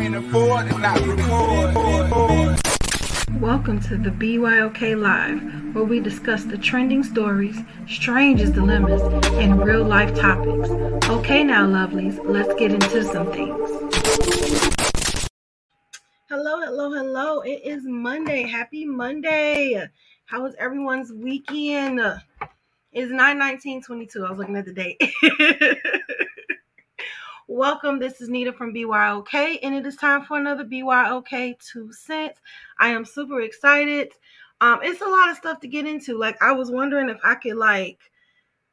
can't afford to not record. Welcome to the BYOK Live, where we discuss the trending stories, strangest dilemmas, and real life topics. Okay, now, lovelies, let's get into some things. Hello, hello, hello. It is Monday. Happy Monday. How was everyone's weekend? It's 9 19 22. I was looking at the date. Welcome. This is Nita from BYOK, and it is time for another BYOK Two Cents. I am super excited. Um, it's a lot of stuff to get into. Like, I was wondering if I could like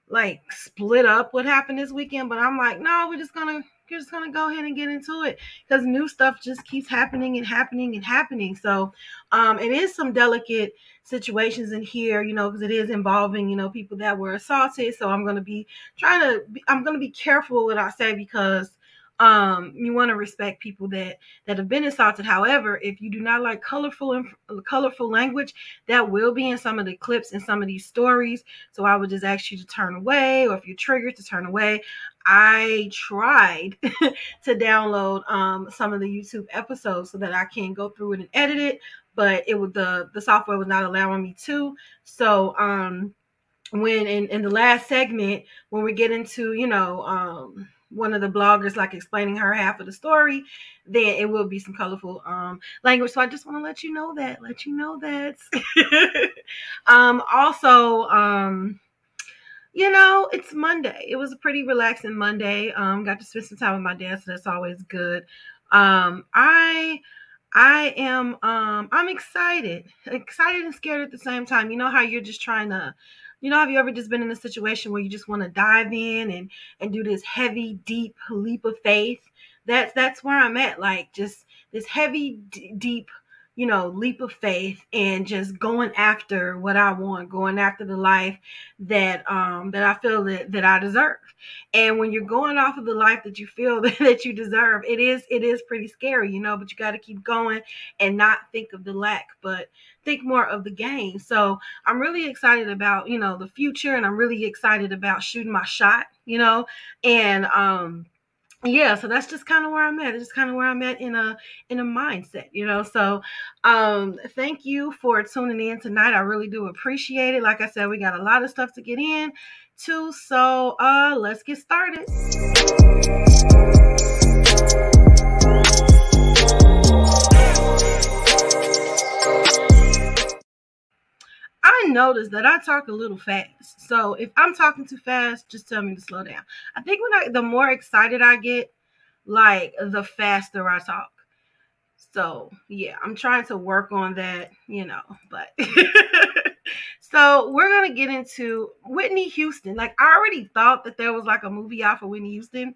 like split up what happened this weekend, but I'm like, no, we're just gonna we're just gonna go ahead and get into it because new stuff just keeps happening and happening and happening. So, um, it is some delicate situations in here, you know, because it is involving, you know, people that were assaulted. So I'm to be trying to, be, I'm to be careful what I say because um you want to respect people that that have been assaulted however if you do not like colorful and colorful language that will be in some of the clips in some of these stories so i would just ask you to turn away or if you're triggered to turn away i tried to download um some of the youtube episodes so that i can go through it and edit it but it was the the software was not allowing me to. So um when in, in the last segment when we get into you know um one of the bloggers like explaining her half of the story then it will be some colorful um language so i just want to let you know that let you know that um also um you know it's monday it was a pretty relaxing monday um got to spend some time with my dad so that's always good um i I am um I'm excited. Excited and scared at the same time. You know how you're just trying to you know have you ever just been in a situation where you just want to dive in and and do this heavy deep leap of faith? That's that's where I'm at like just this heavy d- deep you know, leap of faith and just going after what I want, going after the life that um that I feel that, that I deserve. And when you're going off of the life that you feel that, that you deserve, it is it is pretty scary, you know, but you got to keep going and not think of the lack, but think more of the gain. So I'm really excited about, you know, the future and I'm really excited about shooting my shot, you know, and um yeah so that's just kind of where i'm at it's just kind of where i'm at in a in a mindset you know so um thank you for tuning in tonight i really do appreciate it like i said we got a lot of stuff to get in to so uh let's get started noticed that I talk a little fast. So if I'm talking too fast, just tell me to slow down. I think when I the more excited I get, like the faster I talk. So yeah, I'm trying to work on that, you know, but so we're gonna get into Whitney Houston. Like I already thought that there was like a movie out for Whitney Houston,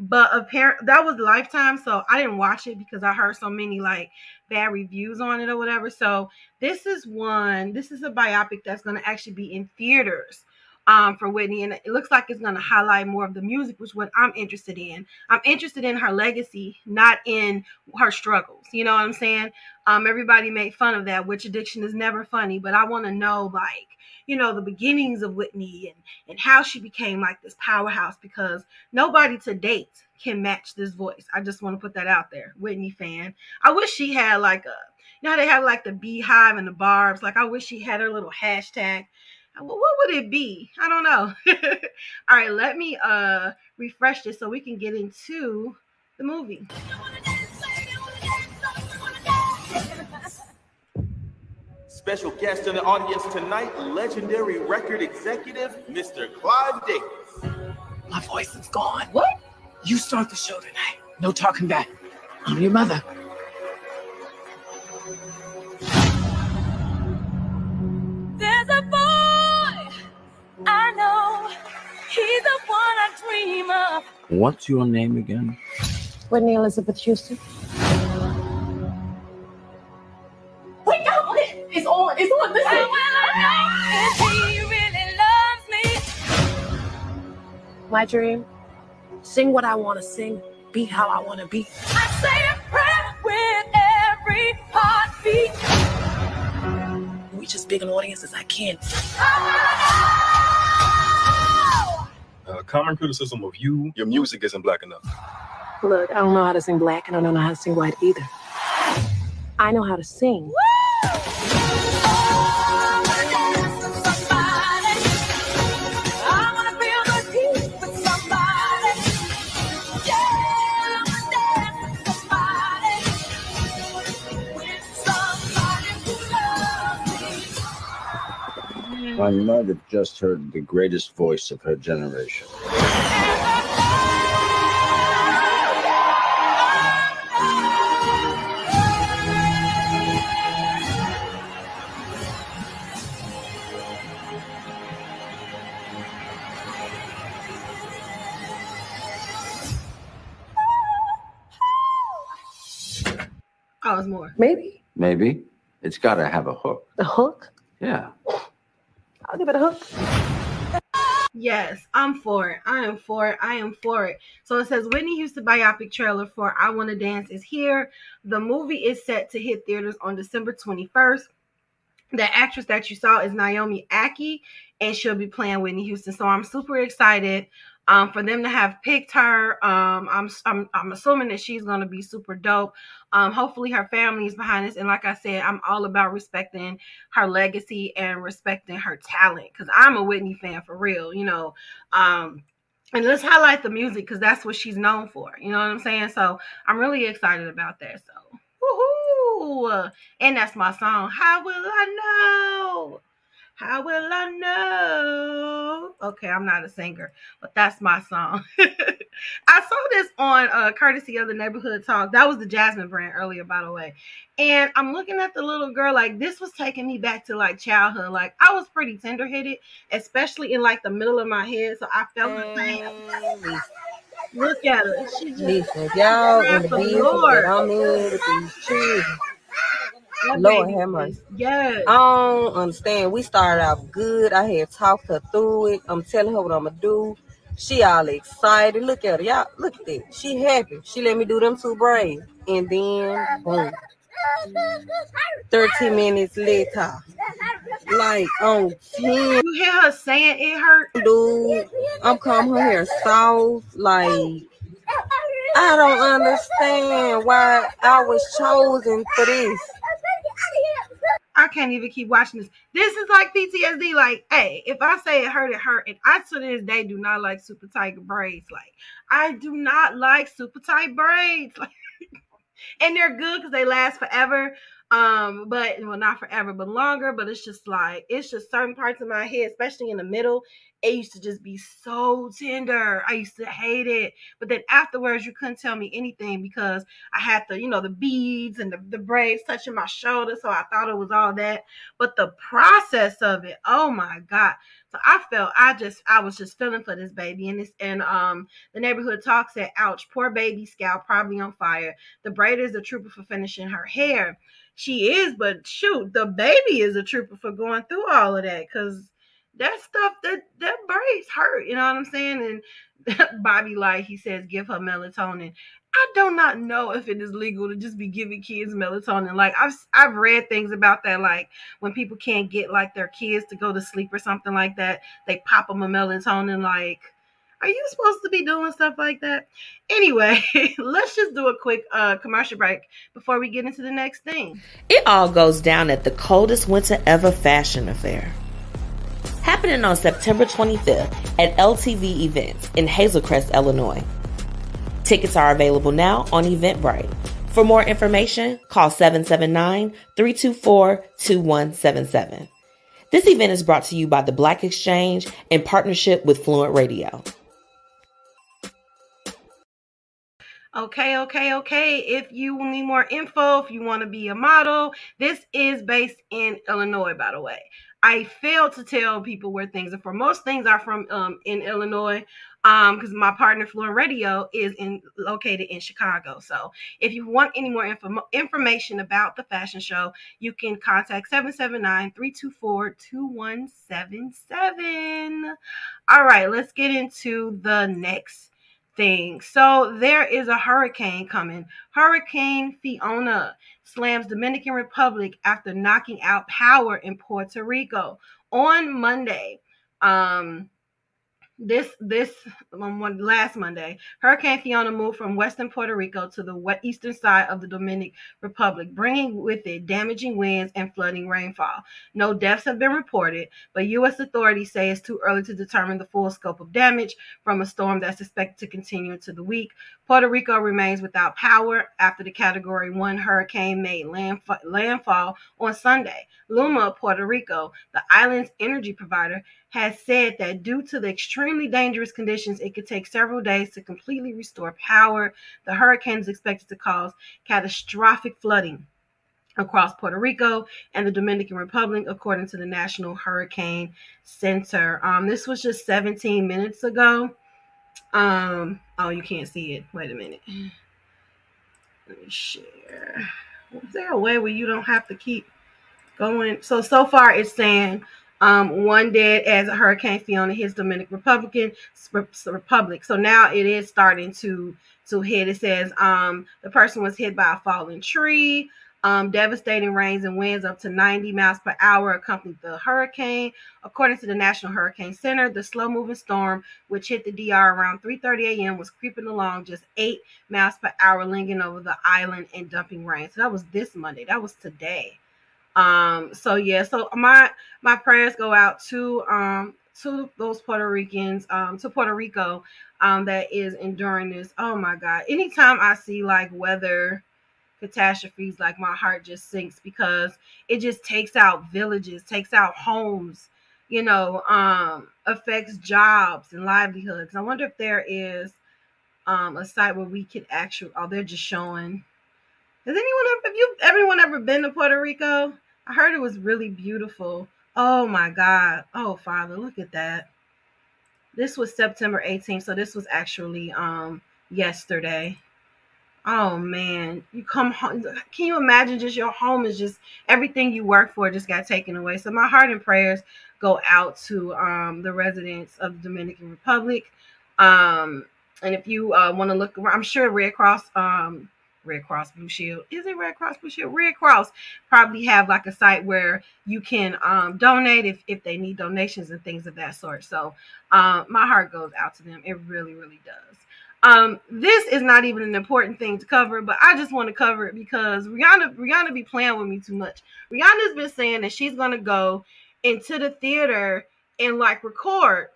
but apparently that was Lifetime, so I didn't watch it because I heard so many like bad reviews on it or whatever. So this is one. This is a biopic that's going to actually be in theaters um, for Whitney, and it looks like it's going to highlight more of the music, which is what I'm interested in. I'm interested in her legacy, not in her struggles. You know what I'm saying? Um, everybody made fun of that, which addiction is never funny, but I want to know like you know the beginnings of Whitney and and how she became like this powerhouse because nobody to date can match this voice. I just want to put that out there. Whitney fan. I wish she had like a you know they have like the Beyhive and the Barbz. Like I wish she had her little hashtag what would it be? I don't know. All right, let me uh refresh this so we can get into the movie. Special guest in the audience tonight, legendary record executive, Mr. Clive Davis. My voice is gone. What? You start the show tonight. No talking back. I'm your mother. He's the one I dream of. What's your name again? Whitney Elizabeth Houston. Wait, no, okay. It's on. It's on. Listen. he really loves me. My dream. Sing what I want to sing. Be how I want to be. I say a prayer with every heartbeat. Reach as big an audience as I can. A common criticism of you, your music isn't black enough. Look, I don't know how to sing black and I don't know how to sing white either. I know how to sing. Well, you might have just heard the greatest voice of her generation. Oh, it's more. Maybe. Maybe. It's got to have a hook. The hook? Yeah. I'll give it a hook. Yes, I'm for it. I am for it. I am for it. So it says Whitney Houston biopic trailer for I Want to Dance is here. The movie is set to hit theaters on December 21st. The actress that you saw is Naomi Ackie, and she'll be playing Whitney Houston. So I'm super excited um, for them to have picked her. Um, I'm, I'm I'm assuming that she's gonna be super dope. Um, hopefully her family is behind this. And like I said, I'm all about respecting her legacy and respecting her talent because I'm a Whitney fan for real. You know, um, and let's highlight the music because that's what she's known for. You know what I'm saying? So I'm really excited about that. So woohoo! And that's my song. How will I know? How will I know? Okay, I'm not a singer, but that's my song. I saw this on uh, courtesy of the neighborhood talk. That was the Jasmine brand earlier, by the way. And I'm looking at the little girl, like this was taking me back to like childhood. Like I was pretty tender headed, especially in like the middle of my head. So I felt the same. Look at her. She just Listen, y'all in the Praise the Lord. I'm with these children, Lord have mercy. Yes. I don't understand. We started out good. I had talked her through it. I'm telling her what I'm gonna do. She all excited. Look at her. Y'all look at that. She happy. She let me do them two braids. And then boom. 30 minutes later. Like on 10 You hear her saying it hurt? dude. I'm combing her hair soft. Like I don't understand why I was chosen for this. I can't even keep watching this. This is like PTSD. Like, hey, if I say it hurt, it hurt. And I to this day do not like super tight braids. Like, I do not like super tight braids. Like, and they're good because they last forever. Um, but well, not forever, but longer. But it's just like it's just certain parts of my head, especially in the middle. It used to just be so tender. I used to hate it. But then afterwards, you couldn't tell me anything because I had the, you know, the beads and the, the braids touching my shoulder. So I thought it was all that. But the process of it, oh my God. So I felt I just I was just feeling for this baby. And this and um the neighborhood talk said, ouch, poor baby scalp probably on fire. The braider is a trooper for finishing her hair. She is, but shoot, the baby is a trooper for going through all of that because that stuff that that braids hurt. You know what I'm saying? And Bobby like he says, give her melatonin. I do not know if it is legal to just be giving kids melatonin. Like I've I've read things about that, like when people can't get like their kids to go to sleep or something like that, they pop them a melatonin. Like, are you supposed to be doing stuff like that? Anyway, let's just do a quick uh, commercial break before we get into the next thing. It all goes down at the coldest winter ever fashion affair. Happening on September 25th at LTV Events in Hazelcrest, Illinois. Tickets are available now on Eventbrite. For more information, call 779 324 2177. This event is brought to you by the Black Exchange in partnership with Fluent Radio. Okay, okay, okay. If you need more info, if you want to be a model, this is based in Illinois, by the way. I fail to tell people where things are from. Most things are from um, in Illinois, um, because my partner Fluent Radio is in located in Chicago. So if you want any more info, information about the fashion show, you can contact 779-324-2177. All right, let's get into the next thing. So there is a hurricane coming. Hurricane Fiona slams Dominican Republic after knocking out power in Puerto Rico on Monday. Um this this um, one last Monday, Hurricane Fiona moved from western Puerto Rico to the eastern side of the Dominican Republic, bringing with it damaging winds and flooding rainfall. No deaths have been reported, but U.S. authorities say it's too early to determine the full scope of damage from a storm that's expected to continue into the week. Puerto Rico remains without power after the Category 1 hurricane made landfall, landfall on Sunday. Luma, Puerto Rico, the island's energy provider, has said that due to the extremely dangerous conditions, it could take several days to completely restore power. The hurricane is expected to cause catastrophic flooding across Puerto Rico and the Dominican Republic, according to the National Hurricane Center. Um, this was just 17 minutes ago. Um, oh, you can't see it. Wait a minute. Let me share. Is there a way where you don't have to keep going? So so far it's saying um, one dead as a Hurricane Fiona hits Dominican Republican Republic. So now it is starting to to hit. It says um, the person was hit by a falling tree. Um, devastating rains and winds up to 90 miles per hour accompanied the hurricane. According to the National Hurricane Center, the slow-moving storm, which hit the DR around 3:30 a.m., was creeping along just 8 miles per hour, lingering over the island and dumping rain. So that was this Monday. That was today. Um, so yeah, so my my prayers go out to um to those Puerto Ricans, um, to Puerto Rico, um, that is enduring this. Oh my God! Anytime I see like weather catastrophes, like my heart just sinks because it just takes out villages, takes out homes, you know, um, affects jobs and livelihoods. I wonder if there is um a site where we could actually. Oh, they're just showing has anyone ever, have you everyone ever been to Puerto Rico? I heard it was really beautiful. Oh my God. Oh Father, look at that. This was September 18th, so this was actually um yesterday. Oh man, you come home. Can you imagine just your home is just everything you work for just got taken away? So my heart and prayers go out to um the residents of the Dominican Republic. Um and if you uh, want to look I'm sure Red Cross um Red Cross Blue Shield. Is it Red Cross Blue Shield? Red Cross probably have like a site where you can um, donate if, if they need donations and things of that sort. So um, my heart goes out to them. It really, really does. Um, this is not even an important thing to cover, but I just want to cover it because Rihanna Rihanna be playing with me too much. Rihanna's been saying that she's gonna go into the theater and like record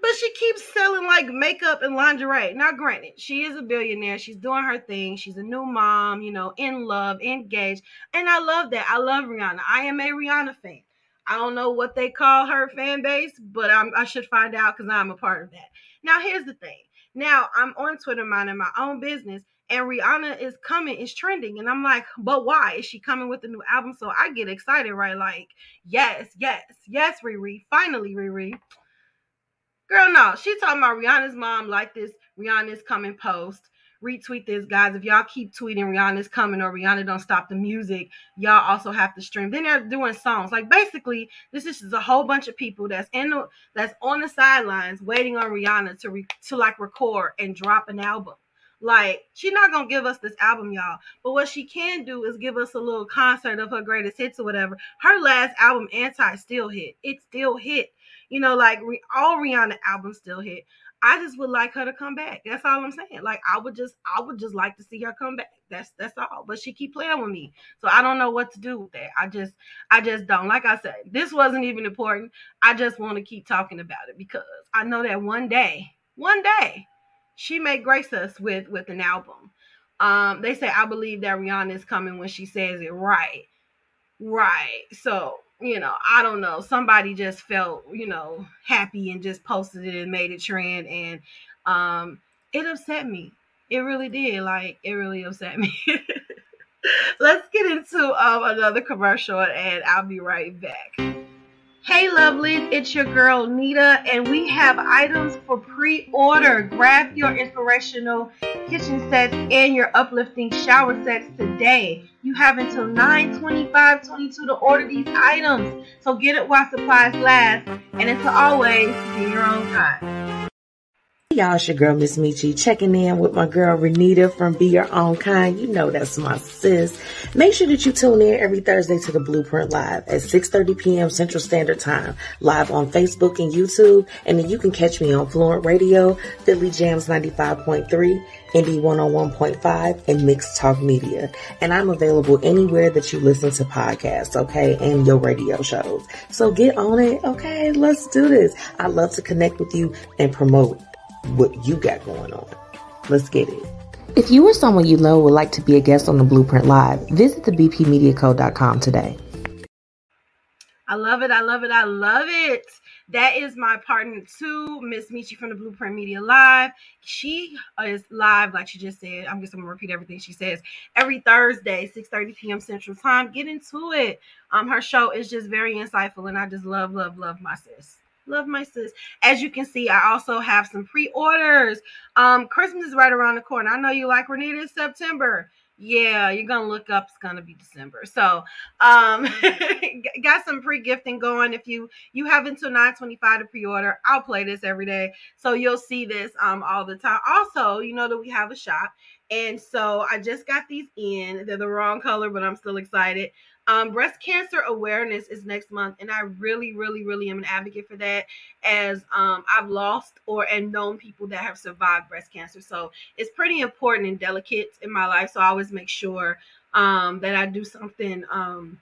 but she keeps selling like makeup and lingerie. Now, granted, she is a billionaire. She's doing her thing. She's a new mom, you know, in love, engaged. And I love that. I love Rihanna. I am a Rihanna fan. I don't know what they call her fan base, but I'm, I should find out because I'm a part of that. Now, here's the thing. Now, I'm on Twitter minding my own business, and Rihanna is coming, is trending. And I'm like, but why? Is she coming with a new album? So I get excited, right? Like, yes, yes, yes, Riri. Finally, Riri. Girl, no. She talking about Rihanna's mom like this. Rihanna's coming post. Retweet this, guys. If y'all keep tweeting Rihanna's coming or Rihanna don't stop the music, y'all also have to stream. Then they're doing songs. Like basically, this is just a whole bunch of people that's in the that's on the sidelines waiting on Rihanna to re, to like record and drop an album. Like she's not gonna give us this album, y'all. But what she can do is give us a little concert of her greatest hits or whatever. Her last album, Anti, still hit. It still hit. You know, like all Rihanna albums still hit. I just would like her to come back. That's all I'm saying. Like I would just, I would just like to see her come back. That's that's all. But she keep playing with me, so I don't know what to do with that. I just, I just don't. Like I said, this wasn't even important. I just want to keep talking about it because I know that one day, one day, she may grace us with with an album. Um, they say I believe that Rihanna is coming when she says it right. Right. So, you know, I don't know. Somebody just felt, you know, happy and just posted it and made it trend and um it upset me. It really did. Like it really upset me. Let's get into um another commercial and I'll be right back. Hey lovelies, it's your girl Nita, and we have items for pre-order. Grab your inspirational kitchen sets and your uplifting shower sets today. You have until 9-25-22 to order these items. So get it while supplies last, and until always, be your own kind. Y'all, it's your girl, Miss Michi, checking in with my girl, Renita from Be Your Own Kind. You know that's my sis. Make sure that you tune in every Thursday to the Blueprint Live at 6.30 p.m. Central Standard Time, live on Facebook and YouTube. And then you can catch me on Fluent Radio, Philly Jams 95.3, Indie 101.5, and Mixed Talk Media. And I'm available anywhere that you listen to podcasts, okay, and your radio shows. So get on it, okay? Let's do this. I love to connect with you and promote what you got going on. Let's get it. If you or someone you know would like to be a guest on the Blueprint Live, visit the bpmediaco.com today. I love it. I love it. I love it. That is my partner too, Miss Michi from the Blueprint Media Live. She is live, like she just said. I'm just gonna repeat everything she says every Thursday, 6:30 p.m. Central Time. Get into it. Um, her show is just very insightful, and I just love, love, love my sis. Love my sis. As you can see, I also have some pre-orders. Um, Christmas is right around the corner. I know you like Renita It's September. Yeah, you're gonna look up. It's gonna be December. So, um, got some pre-gifting going. If you you have until 9:25 to pre-order, I'll play this every day, so you'll see this um all the time. Also, you know that we have a shop, and so I just got these in. They're the wrong color, but I'm still excited. Um, breast cancer awareness is next month, and I really, really, really am an advocate for that. As um, I've lost or and known people that have survived breast cancer, so it's pretty important and delicate in my life. So I always make sure um, that I do something um,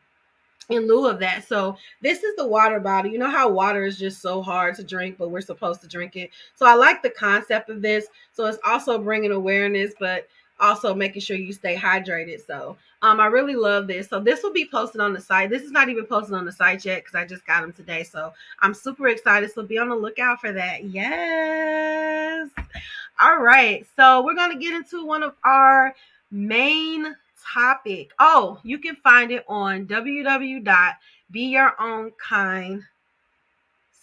in lieu of that. So this is the water bottle. You know how water is just so hard to drink, but we're supposed to drink it. So I like the concept of this. So it's also bringing awareness, but also making sure you stay hydrated. So um, I really love this. So this will be posted on the site. This is not even posted on the site yet because I just got them today. So I'm super excited. So be on the lookout for that. Yes. All right. So we're going to get into one of our main topic. Oh, you can find it on www.beyourownkind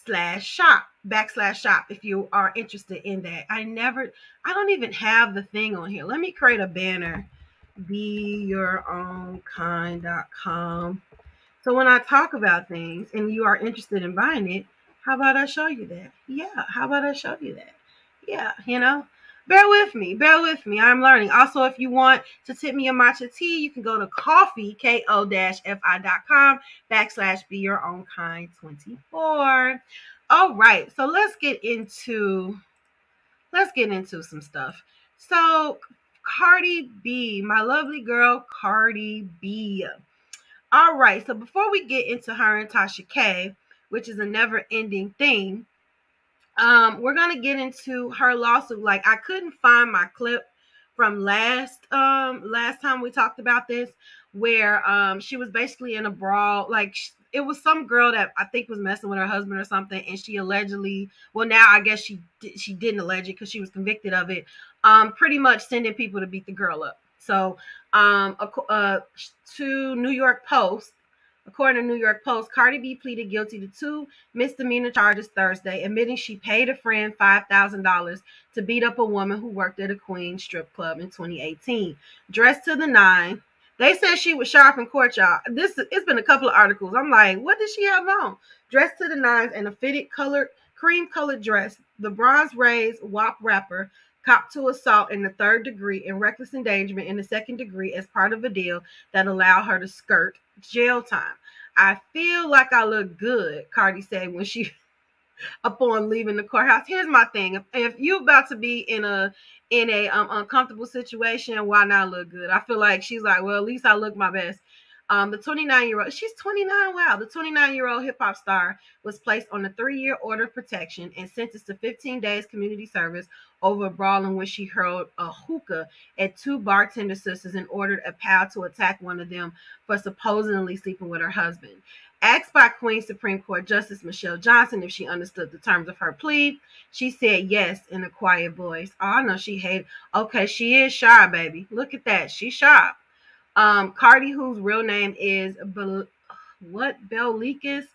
slash shop backslash shop if you are interested in that. I never, I don't even have the thing on here. Let me create a banner. Be your own kind.com. So when I talk about things and you are interested in buying it, how about I show you that? Yeah, how about I show you that? Yeah, you know, bear with me, bear with me. I'm learning. Also, if you want to tip me a matcha tea, you can go to coffee, ko-fi.com backslash be your own kind 24. All right, so let's get into let's get into some stuff. So Cardi B, my lovely girl Cardi B. All right, so before we get into her and Tasha K, which is a never-ending thing, um, we're gonna get into her lawsuit. Like I couldn't find my clip from last um last time we talked about this, where um she was basically in a brawl, like it was some girl that I think was messing with her husband or something, and she allegedly, well, now I guess she she didn't allege it because she was convicted of it. Um, pretty much sending people to beat the girl up. So, um, uh, to New York Post, according to New York Post, Cardi B pleaded guilty to two misdemeanor charges Thursday, admitting she paid a friend five thousand dollars to beat up a woman who worked at a Queen strip club in 2018. Dressed to the nine, they said she was sharp in court, y'all. This it's been a couple of articles. I'm like, what did she have on? Dressed to the nines in a fitted colored cream colored dress, the Bronx raised WAP rapper cop to assault in the third degree and reckless endangerment in the second degree as part of a deal that allowed her to skirt jail time. I feel like I look good, Cardi said when she upon leaving the courthouse. Here's my thing: if, if you're about to be in a in a um, uncomfortable situation, why not look good? I feel like she's like, well, at least I look my best. Um, the 29 year old, she's 29. Wow. The 29 year old hip hop star was placed on a three year order of protection and sentenced to 15 days community service over a brawl in which she hurled a hookah at two bartender sisters and ordered a pal to attack one of them for supposedly sleeping with her husband. Asked by Queen Supreme Court Justice Michelle Johnson if she understood the terms of her plea, she said yes in a quiet voice. Oh, I know she hated. Okay, she is shy, baby. Look at that. She's shy. Um, Cardi, whose real name is Bel- what Bellikis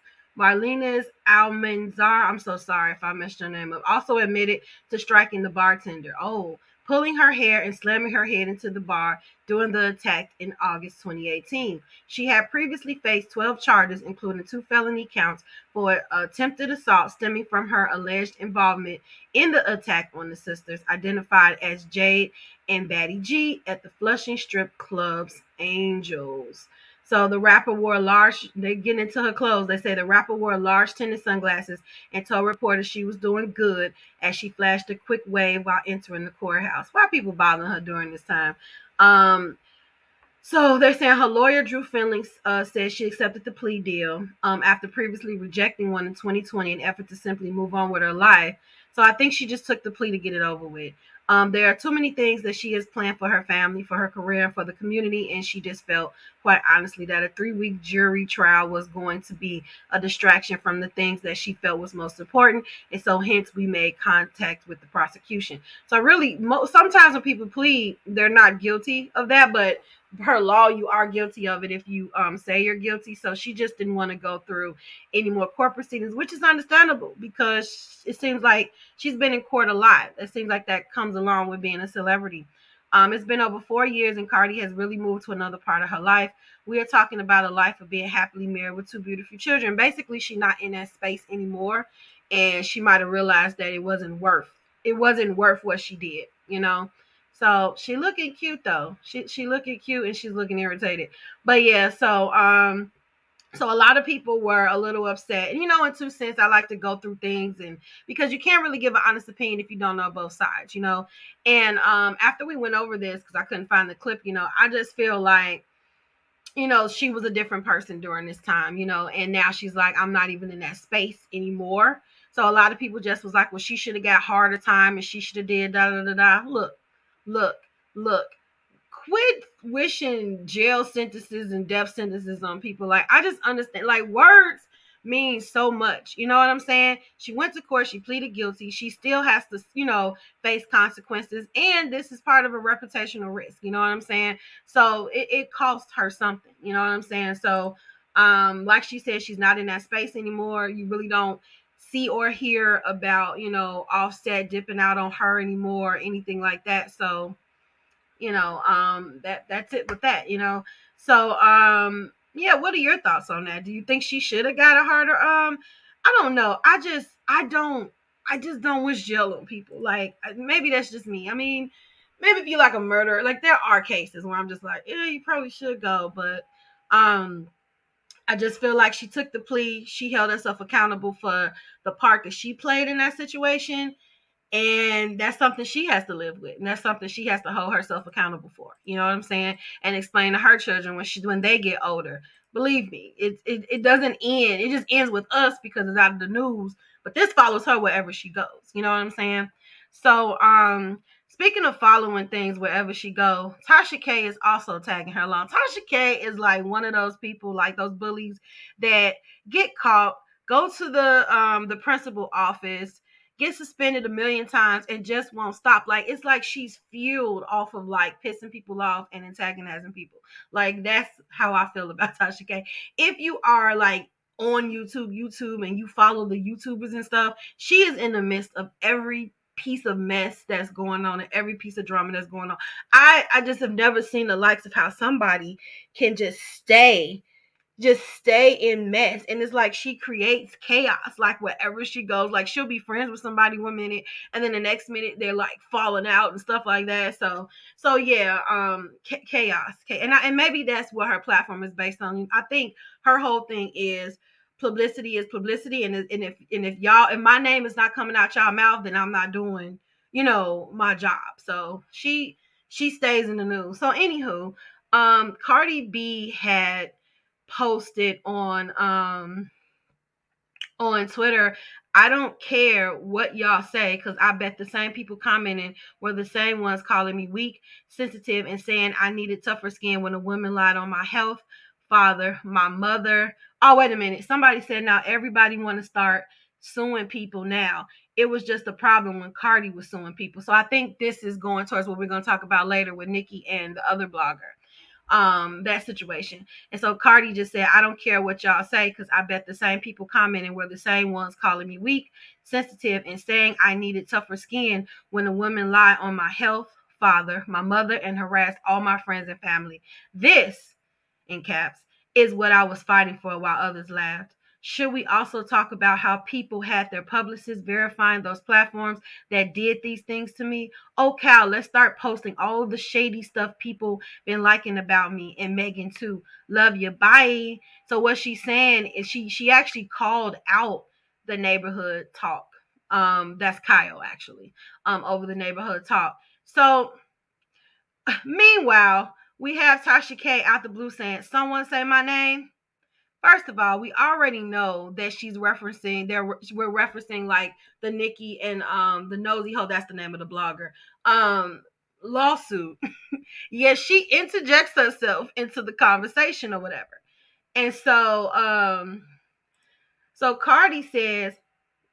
Marlenas Almanzar. I'm so sorry if I messed your name up. Also admitted to striking the bartender. Oh, pulling her hair and slamming her head into the bar during the attack in August 2018. She had previously faced 12 charges, including two felony counts for attempted assault stemming from her alleged involvement in the attack on the sisters, identified as Jade and Baddie Gi at the Flushing Strip Club's Angels. So the rapper wore large, they get into her clothes. They say the rapper wore large tinted sunglasses and told reporters she was doing good as she flashed a quick wave while entering the courthouse. Why are people bothering her during this time? Um, so they're saying her lawyer, Drew Findling, uh, says she accepted the plea deal um, after previously rejecting one in 2020 in effort to simply move on with her life. So I think she just took the plea to get it over with. Um, there are too many things that she has planned for her family, for her career, for the community, and she just felt, quite honestly, that a three-week jury trial was going to be a distraction from the things that she felt was most important, and so hence we made contact with the prosecution. So really, mo- sometimes when people plead, they're not guilty of that, but her law, you are guilty of it if you um, say you're guilty. So she just didn't want to go through any more court proceedings, which is understandable because it seems like she's been in court a lot. It seems like that comes along with being a celebrity. Um, it's been over four years, and Cardi has really moved to another part of her life. We are talking about a life of being happily married with two beautiful children. Basically, she's not in that space anymore, and she might have realized that it wasn't worth it wasn't worth what she did, you know. So she looking cute though. She she looking cute and she's looking irritated. But yeah, so um so a lot of people were a little upset. And you know, in two cents, I like to go through things and because you can't really give an honest opinion if you don't know both sides, you know. And um after we went over this, because I couldn't find the clip, you know, I just feel like you know, she was a different person during this time, you know, and now she's like, I'm not even in that space anymore. So a lot of people just was like, well, she should have got harder time and she should have did da da da da. Look, look, look. Quit wishing jail sentences and death sentences on people. Like, I just understand, like, words mean so much. You know what I'm saying? She went to court, she pleaded guilty. She still has to, you know, face consequences. And this is part of a reputational risk. You know what I'm saying? So it, it cost her something. You know what I'm saying? So, um, like she said, she's not in that space anymore. You really don't see or hear about, you know, Offset dipping out on her anymore, or anything like that. So, you know, um, that that's it with that, you know. So, um, yeah, what are your thoughts on that? Do you think she should have got a harder? Um, I don't know. I just, I don't, I just don't wish jail on people. Like, maybe that's just me. I mean, maybe if you like a murderer, like there are cases where I'm just like, yeah, you probably should go, but, um, I just feel like she took the plea. She held herself accountable for the part that she played in that situation. And that's something she has to live with. And that's something she has to hold herself accountable for. You know what I'm saying? And explain to her children when she when they get older. Believe me, it, it, it doesn't end. It just ends with us because it's out of the news. But this follows her wherever she goes. You know what I'm saying? So um Speaking of following things wherever she go, Tasha K is also tagging her along. Tasha K is like one of those people, like those bullies that get caught, go to the um the principal office, get suspended a million times, and just won't stop. Like it's like she's fueled off of like pissing people off and antagonizing people. Like that's how I feel about Tasha K. If you are like on YouTube, YouTube, and you follow the YouTubers and stuff, she is in the midst of every piece of mess that's going on and every piece of drama that's going on. I I just have never seen the likes of how somebody can just stay just stay in mess. And it's like she creates chaos like wherever she goes like she'll be friends with somebody one minute and then the next minute they're like falling out and stuff like that. So so yeah um chaos and I, and maybe that's what her platform is based on. I think her whole thing is publicity is publicity and, and if and if y'all if my name is not coming out y'all mouth then i'm not doing you know my job. So she she stays in the news. So anywho um cardi b had posted on um on twitter I don't care what y'all say because I bet the same people commenting were the same ones calling me weak, sensitive, and saying I needed tougher skin when a woman lied on my health, father, my mother. Oh, wait a minute. Somebody said now everybody want to start suing people now. It was just a problem when Cardi was suing people. So I think this is going towards what we're going to talk about later with Nicki and the other blogger. Um, that situation. And so Cardi just said, I don't care what y'all say, because I bet the same people commenting were the same ones calling me weak, sensitive, and saying I needed tougher skin when a woman lied on my health, father, my mother, and harassed all my friends and family. This, in caps, is what I was fighting for while others laughed. Should we also talk about how people had their publicists verifying those platforms that did these things to me? Oh, Cal, let's start posting all the shady stuff people been liking about me and Megan too. Love you. Bye. So what she's saying is she she actually called out the neighborhood talk. Um, that's Kyle actually. Um, over the neighborhood talk. So meanwhile, we have Tasha K out the blue saying, "Someone say my name." First of all, we already know that she's referencing there we're referencing like the Nicki and um the Nosy Heaux, that's the name of the blogger. Um lawsuit. yes, she interjects herself into the conversation or whatever. And so um so Cardi says,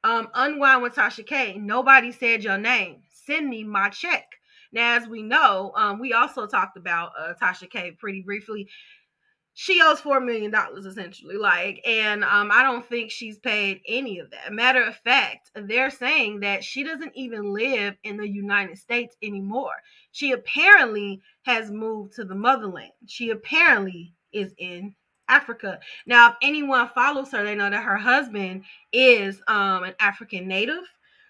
um, unwind with Tasha K. Nobody said your name. Send me my check. Now, as we know, um, we also talked about uh, Tasha K pretty briefly. She owes four million dollars essentially like and um i don't think she's paid any of that. Matter of fact they're saying that she doesn't even live in the united states anymore. She apparently has moved to the motherland. She apparently is in africa. Now if anyone follows her they know that her husband is um an african native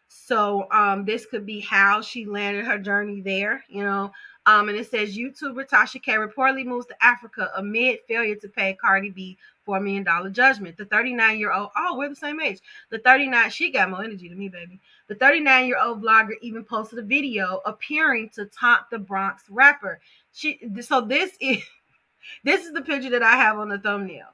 so um this could be how she landed her journey there you know um, and it says YouTuber Tasha K reportedly moves to Africa amid failure to pay Cardi B $4 million judgment. The 39 year old, oh, we're the same age. The 39, she got more energy than me, baby. The 39 year old vlogger even posted a video appearing to taunt the Bronx rapper. She, so this is, this is the picture that I have on the thumbnail.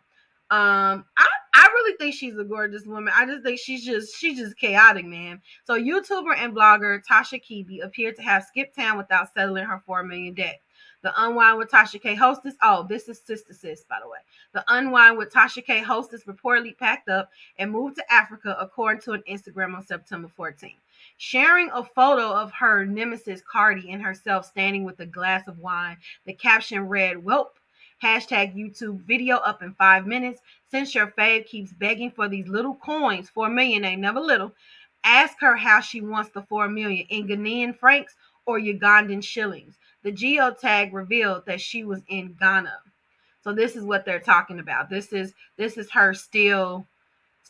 Um, I I really think she's a gorgeous woman. I just think she's just she's just chaotic, man. So YouTuber and blogger Tasha Kebe appeared to have skipped town without settling her four million debt. The Unwind with Tasha K hostess. Oh, this is Sister Sis, by the way. The Unwind with Tasha K hostess reportedly packed up and moved to Africa, according to an Instagram on September 14th. Sharing a photo of her nemesis Cardi and herself standing with a glass of wine, the caption read, Welp, Hashtag YouTube video up in five minutes. Since your fave keeps begging for these little coins, four million ain't never little. Ask her how she wants the four million in Ghanaian francs or Ugandan shillings. The geotag revealed that she was in Ghana. So this is what they're talking about. This is this is her still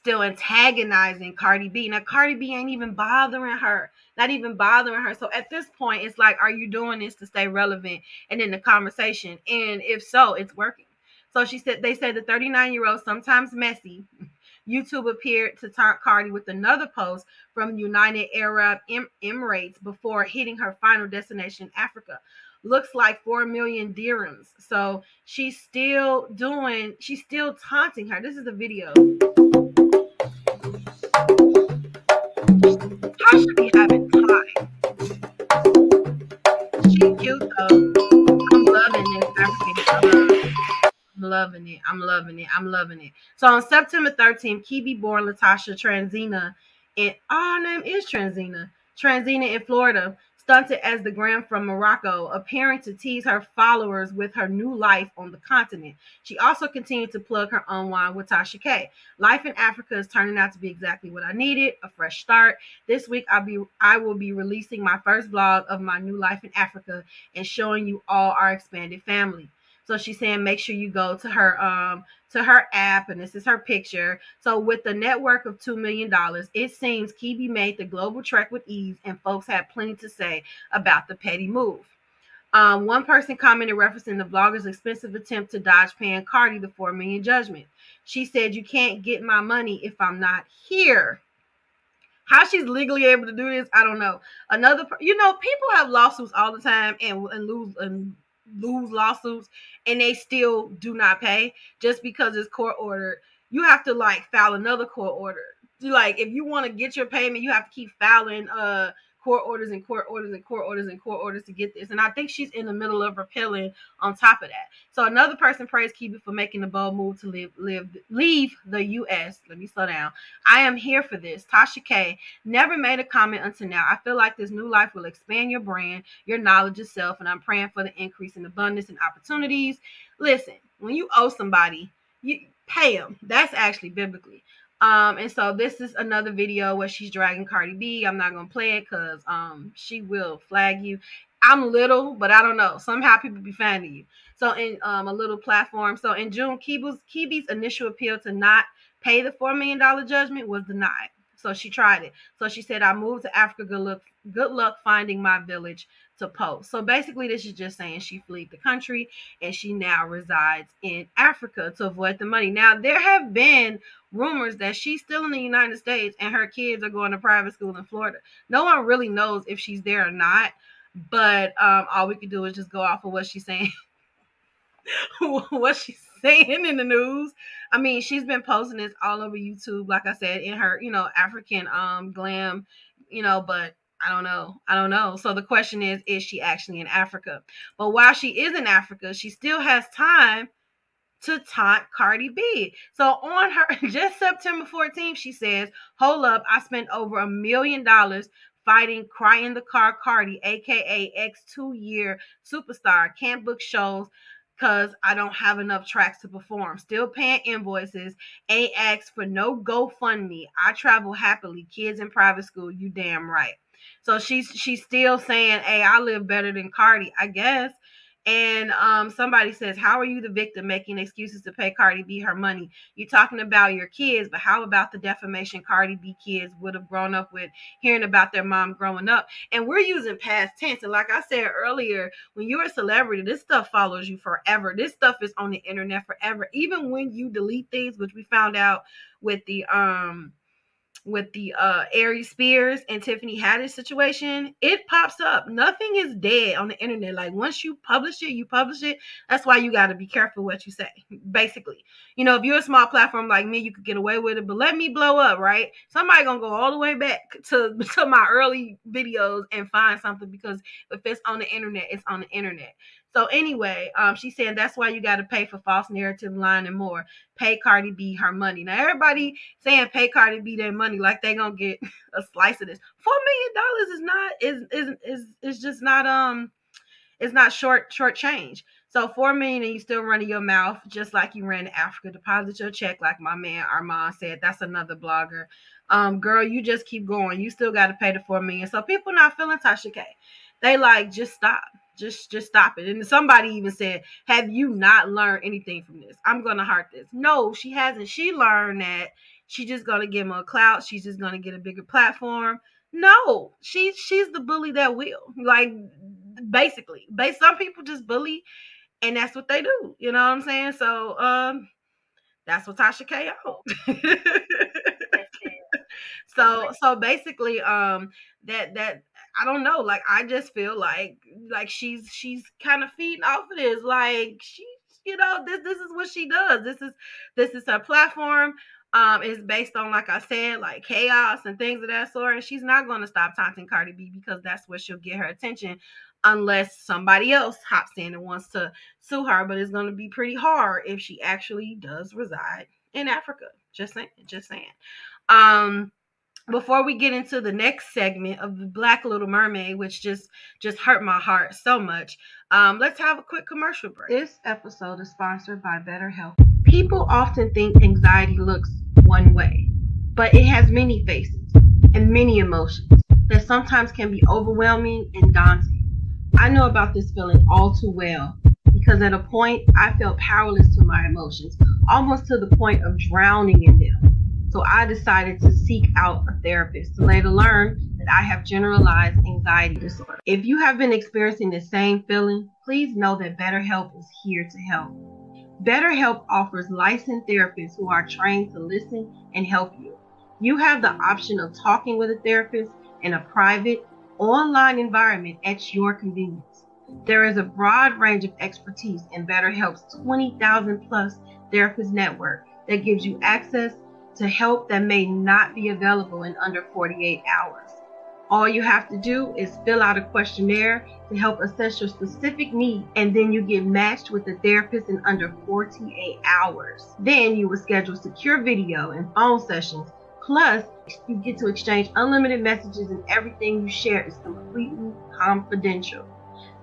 still antagonizing Cardi B. Now Cardi B ain't even bothering her not even bothering her. So at this point, it's like, are you doing this to stay relevant and in the conversation? And if so, it's working. So she said, they said the 39 year old, sometimes messy, YouTube appeared to taunt Cardi with another post from United Arab Emirates before hitting her final destination, Africa. Looks like 4 million dirhams. So she's still doing, she's still taunting her. This is the video. I should be having time. She cute though. I'm loving this African I'm loving it. I'm loving it. I'm loving it. So on September 13th, Kebe born Latasha Transina and oh, her name is Transina. Transina in Florida stunted as the gram from Morocco, appearing to tease her followers with her new life on the continent. She also continued to plug her unwind with Tasha K. Life in Africa is turning out to be exactly what I needed, a fresh start. This week I'll be I will be releasing my first vlog of my new life in Africa and showing you all our expanded family. So she's saying make sure you go to her um to her app, and this is her picture. So with the network of two million dollars, it seems Kebe made the global trek with ease, and folks had plenty to say about the petty move. Um, one person commented referencing the vlogger's expensive attempt to dodge paying Cardi the four million judgment. She said, "You can't get my money if I'm not here." How she's legally able to do this, I don't know. Another, you know, people have lawsuits all the time and, and lose and lose lawsuits and they still do not pay just because it's court ordered. You have to like file another court order. Like if you want to get your payment, you have to keep filing uh court orders and court orders and court orders and court orders to get this. And I think she's in the middle of repealing on top of that. So another person praised Kebe for making the bold move to live, live, leave the U.S. Let me slow down. I am here for this. Tasha K never made a comment until now. I feel like this new life will expand your brand, your knowledge yourself, and I'm praying for the increase in abundance and opportunities. Listen, when you owe somebody, you pay them. That's actually biblically. Um, and so this is another video where she's dragging Cardi B. I'm not gonna play it because um she will flag you. I'm little, but I don't know. Somehow people be finding you. So in um, a little platform. So in June, Kebe's, Kebe's initial appeal to not pay the $4 million judgment was denied. So she tried it. So she said, I moved to Africa. Good luck, good luck finding my village to post. So basically, this is just saying she fled the country and she now resides in Africa to avoid the money. Now, there have been rumors that she's still in the United States and her kids are going to private school in Florida. No one really knows if she's there or not, but um, all we can do is just go off of what she's saying. what she's saying in the news. I mean, she's been posting this all over YouTube, like I said, in her, you know, African um glam, you know, but I don't know. I don't know. So the question is, is she actually in Africa? But while she is in Africa, she still has time to taunt Cardi B. So on her just September 14th, she says, Hold up, I spent over a million dollars fighting Cry in the Car Cardi, aka X two year superstar, can't book shows because I don't have enough tracks to perform. Still paying invoices. AX for no GoFundMe. I travel happily. Kids in private school. You damn right. So she's she's still saying, "Hey, I live better than Cardi." I guess and um, somebody says, How are you the victim making excuses to pay Cardi B her money? You're talking about your kids, but how about the defamation Cardi B kids would have grown up with hearing about their mom growing up? And we're using past tense. And like I said earlier, when you're a celebrity, this stuff follows you forever. This stuff is on the internet forever. Even when you delete things, which we found out with the um with the uh Aries Spears and Tiffany Haddish situation, it pops up. Nothing is dead on the internet. Like once you publish it, you publish it. That's why you got to be careful what you say. Basically, you know, if you're a small platform like me, you could get away with it. But let me blow up, right? Somebody gonna go all the way back to to my early videos and find something because if it's on the internet, it's on the internet. So anyway, um, she's saying that's why you got to pay for false narrative, line, and more. Pay Cardi B her money. Now everybody saying pay Cardi B their money like they gonna get a slice of this. Four million dollars is not is is is is just not um it's not short short change. So four million and you still running your mouth just like you ran to Africa. Deposit your check like my man Armand said. That's another blogger. Um, girl, you just keep going. You still got to pay the four million. So people not feeling Tasha K. They like just stop just just stop it. And somebody even said have you not learned anything from this? I'm gonna heart this. No she hasn't. She learned that she's just gonna give him a clout. She's just gonna get a bigger platform. No she's she's the bully that will. Like basically but some people just bully and that's what they do. You know what i'm saying? So um that's what tasha k so so basically um that that I don't know. Like I just feel like like she's she's kind of feeding off of this. Like she, you know, this this is what she does. This is this is her platform. Um, it's based on, like I said, like chaos and things of that sort. And she's not going to stop taunting Cardi B because that's where she'll get her attention, unless somebody else hops in and wants to sue her. But it's going to be pretty hard if she actually does reside in Africa. Just saying, just saying. Um, before we get into the next segment of the black little mermaid which just just hurt my heart so much um let's have a quick commercial break. This episode is sponsored by betterhelp. People often think anxiety looks one way but it has many faces and many emotions that sometimes can be overwhelming and daunting. I know about this feeling all too well because at a point i felt powerless to my emotions almost to the point of drowning in them so I decided to seek out a therapist to later learn that I have generalized anxiety disorder. If you have been experiencing the same feeling, please know that BetterHelp is here to help. BetterHelp offers licensed therapists who are trained to listen and help you. You have the option of talking with a therapist in a private, online environment at your convenience. There is a broad range of expertise in BetterHelp's 20,000 plus therapist network that gives you access to help that may not be available in under 48 hours. All you have to do is fill out a questionnaire to help assess your specific need, and then you get matched with a therapist in under 48 hours. Then you will schedule secure video and phone sessions. Plus, you get to exchange unlimited messages, and everything you share is completely confidential.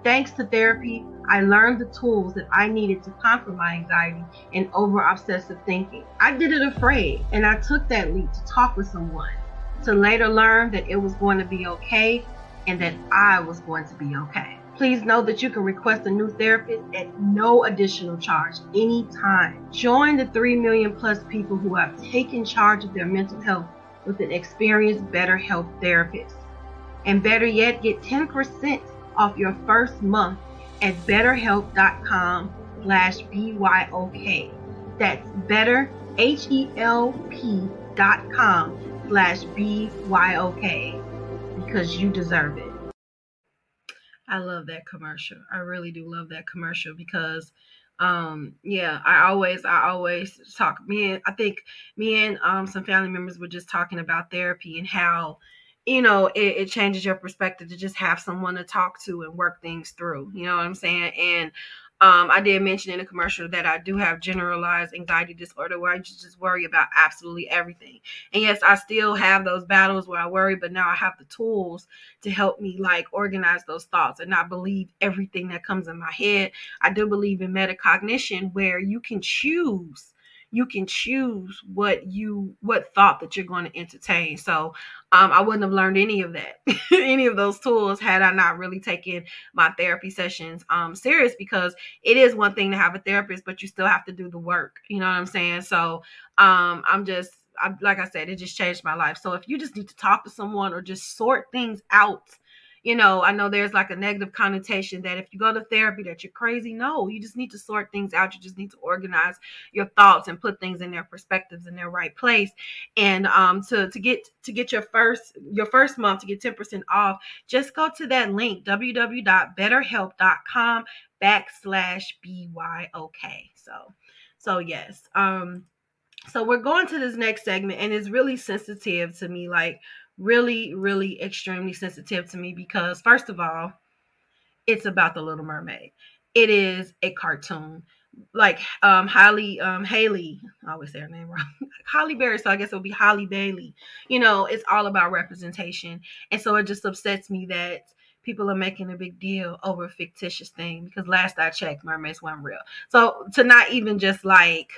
Thanks to therapy, I learned the tools that I needed to conquer my anxiety and over obsessive thinking. I did it afraid, and I took that leap to talk with someone to later learn that it was going to be okay and that I was going to be okay. Please know that you can request a new therapist at no additional charge anytime. Join the 3 million plus people who have taken charge of their mental health with an experienced BetterHelp therapist. And better yet, get 10% off your first month at betterhelp.com slash BYOK. That's better, H-E-L-P dot com slash BYOK because you deserve it. I love that commercial. I really do love that commercial because um yeah i always i always talk me and i think me and um some family members were just talking about therapy and how you know it, it changes your perspective to just have someone to talk to and work things through you know what i'm saying and um, I did mention in the commercial that I do have generalized anxiety disorder where I just worry about absolutely everything. And yes, I still have those battles where I worry, but now I have the tools to help me like organize those thoughts and not believe everything that comes in my head. I do believe in metacognition where you can choose you can choose what you what thought that you're going to entertain. So um, i wouldn't have learned any of that any of those tools had i not really taken my therapy sessions um, serious because it is one thing to have a therapist but you still have to do the work you know what i'm saying? So um, i'm just I, like i said it just changed my life. So if you just need to talk to someone or just sort things out you know, I know there's like a negative connotation that if you go to therapy that you're crazy. No, you just need to sort things out. You just need to organize your thoughts and put things in their perspectives in their right place. And um to to get to get your first your first month to get 10% off, just go to that link www.betterhelp.com backslash BYOK. So so yes. Um so we're going to this next segment and it's really sensitive to me like really, really extremely sensitive to me because, first of all, it's about the Little Mermaid. It is a cartoon. Like um Holly um Haley, I always say her name wrong. Holly Berry, so I guess it'll be Holly Bailey. You know, it's all about representation. And so it just upsets me that people are making a big deal over a fictitious thing because last I checked, mermaids weren't real. So to not even just like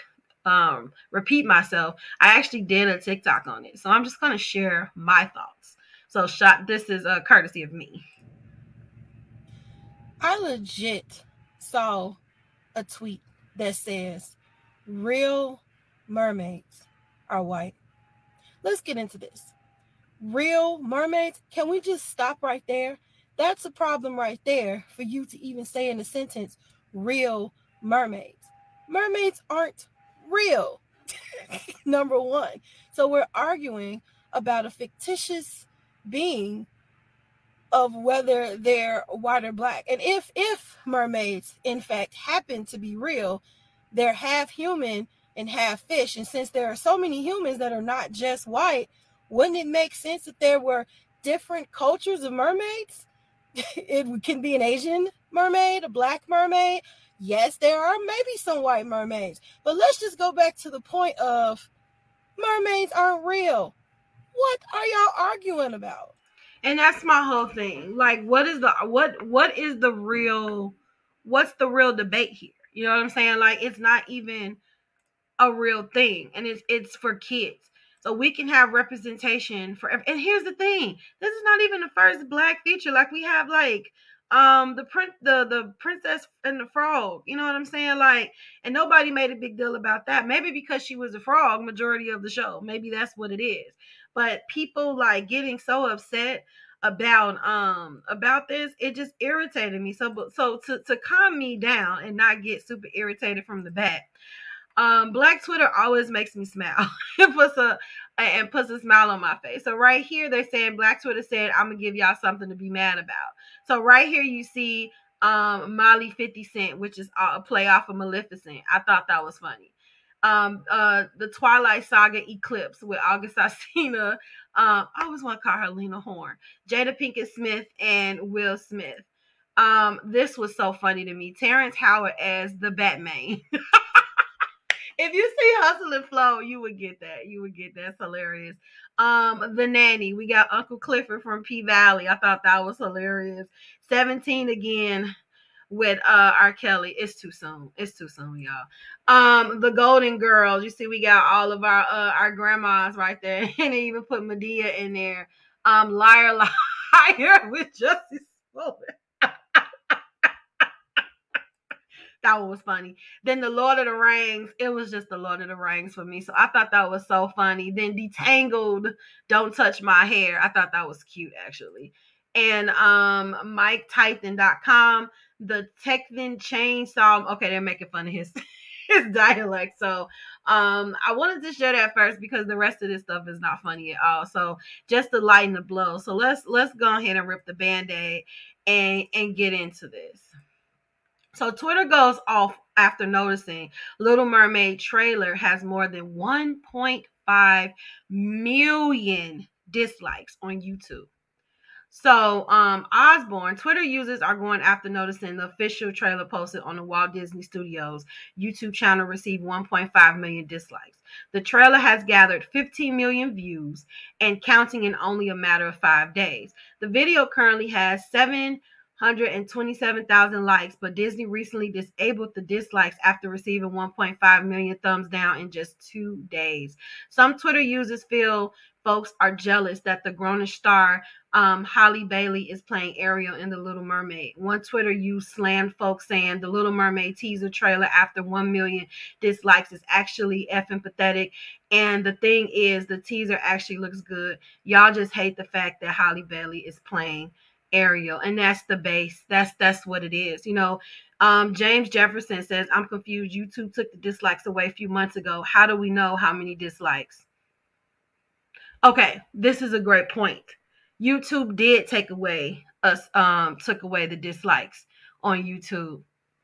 um, repeat myself, I actually did a TikTok on it. So I'm just going to share my thoughts. So, shot, this is a courtesy of me. I legit saw a tweet that says real mermaids are white. Let's get into this. Real mermaids, can we just stop right there? That's a problem right there for you to even say in a sentence, real mermaids. Mermaids aren't real. Number one. So we're arguing about a fictitious being of whether they're white or black. And if if mermaids in fact happen to be real, they're half human and half fish. And since there are so many humans that are not just white, wouldn't it make sense that there were different cultures of mermaids? it can be an Asian mermaid, a black mermaid, Yes, there are maybe some white mermaids, but let's just go back to the point of mermaids aren't real. What are y'all arguing about? And that's my whole thing. Like what is the what what is the real what's the real debate here? You know what I'm saying? Like it's not even a real thing and it's it's for kids. So we can have representation for and here's the thing. This is not even the first black feature. Like we have like um the print the the princess and the frog you know what i'm saying? Like and nobody made a big deal about that. Maybe because she was a frog majority of the show. Maybe that's what it is. But people like getting so upset about um about this it just irritated me. So so to, to calm me down and not get super irritated from the back um black twitter always makes me smile. It puts a and puts a smile on my face. So right here they're saying black twitter said i'm gonna give y'all something to be mad about. So right here you see um molly 50 cent which is a play off of maleficent. I thought that was funny. Um uh the twilight saga eclipse with august Alsina. um i always want to call her lena horne. Jada pinkett smith and will smith. Um this was so funny to me. Terrence howard as the batman if you see Hustle and Flow, you would get that. You would get that. hilarious. Um, the nanny. We got Uncle Clifford from P Valley. I thought that was hilarious. 17 again with uh R. Kelly. It's too soon. It's too soon, y'all. Um, the Golden Girls. You see, we got all of our uh our grandmas right there, and they even put Madea in there. Um, liar, liar with Justice Smollett. That one was funny. Then the Lord of the Rings, it was just the Lord of the Rings for me. So I thought that was so funny. Then Detangled, Don't Touch My Hair. I thought that was cute actually. And um MikeTython.com, the Tekton Chainsaw. Okay, they're making fun of his his dialect. So um I wanted to share that first because the rest of this stuff is not funny at all. So just to lighten the blow. So let's let's go ahead and rip the band-aid and and get into this. So Twitter goes off after noticing Little Mermaid trailer has more than 1.5 million dislikes on YouTube. So, um, Osborne, Twitter users are going after noticing the official trailer posted on the Walt Disney Studios YouTube channel received 1.5 million dislikes. The trailer has gathered 15 million views and counting in only a matter of five days. The video currently has 727,000 likes, but Disney recently disabled the dislikes after receiving 1.5 million thumbs down in just two days. Some Twitter users feel folks are jealous that the grownish star um, Halle Bailey is playing Ariel in The Little Mermaid. One Twitter use slammed folks saying the Little Mermaid teaser trailer after 1 million dislikes is actually effing pathetic. And the thing is, the teaser actually looks good. Y'all just hate the fact that Holly Bailey is playing Ariel. And that's the base. That's that's what it is. You know, um, James Jefferson says, I'm confused. YouTube took the dislikes away a few months ago. How do we know how many dislikes? Okay, this is a great point. YouTube did take away us um took away the dislikes on YouTube.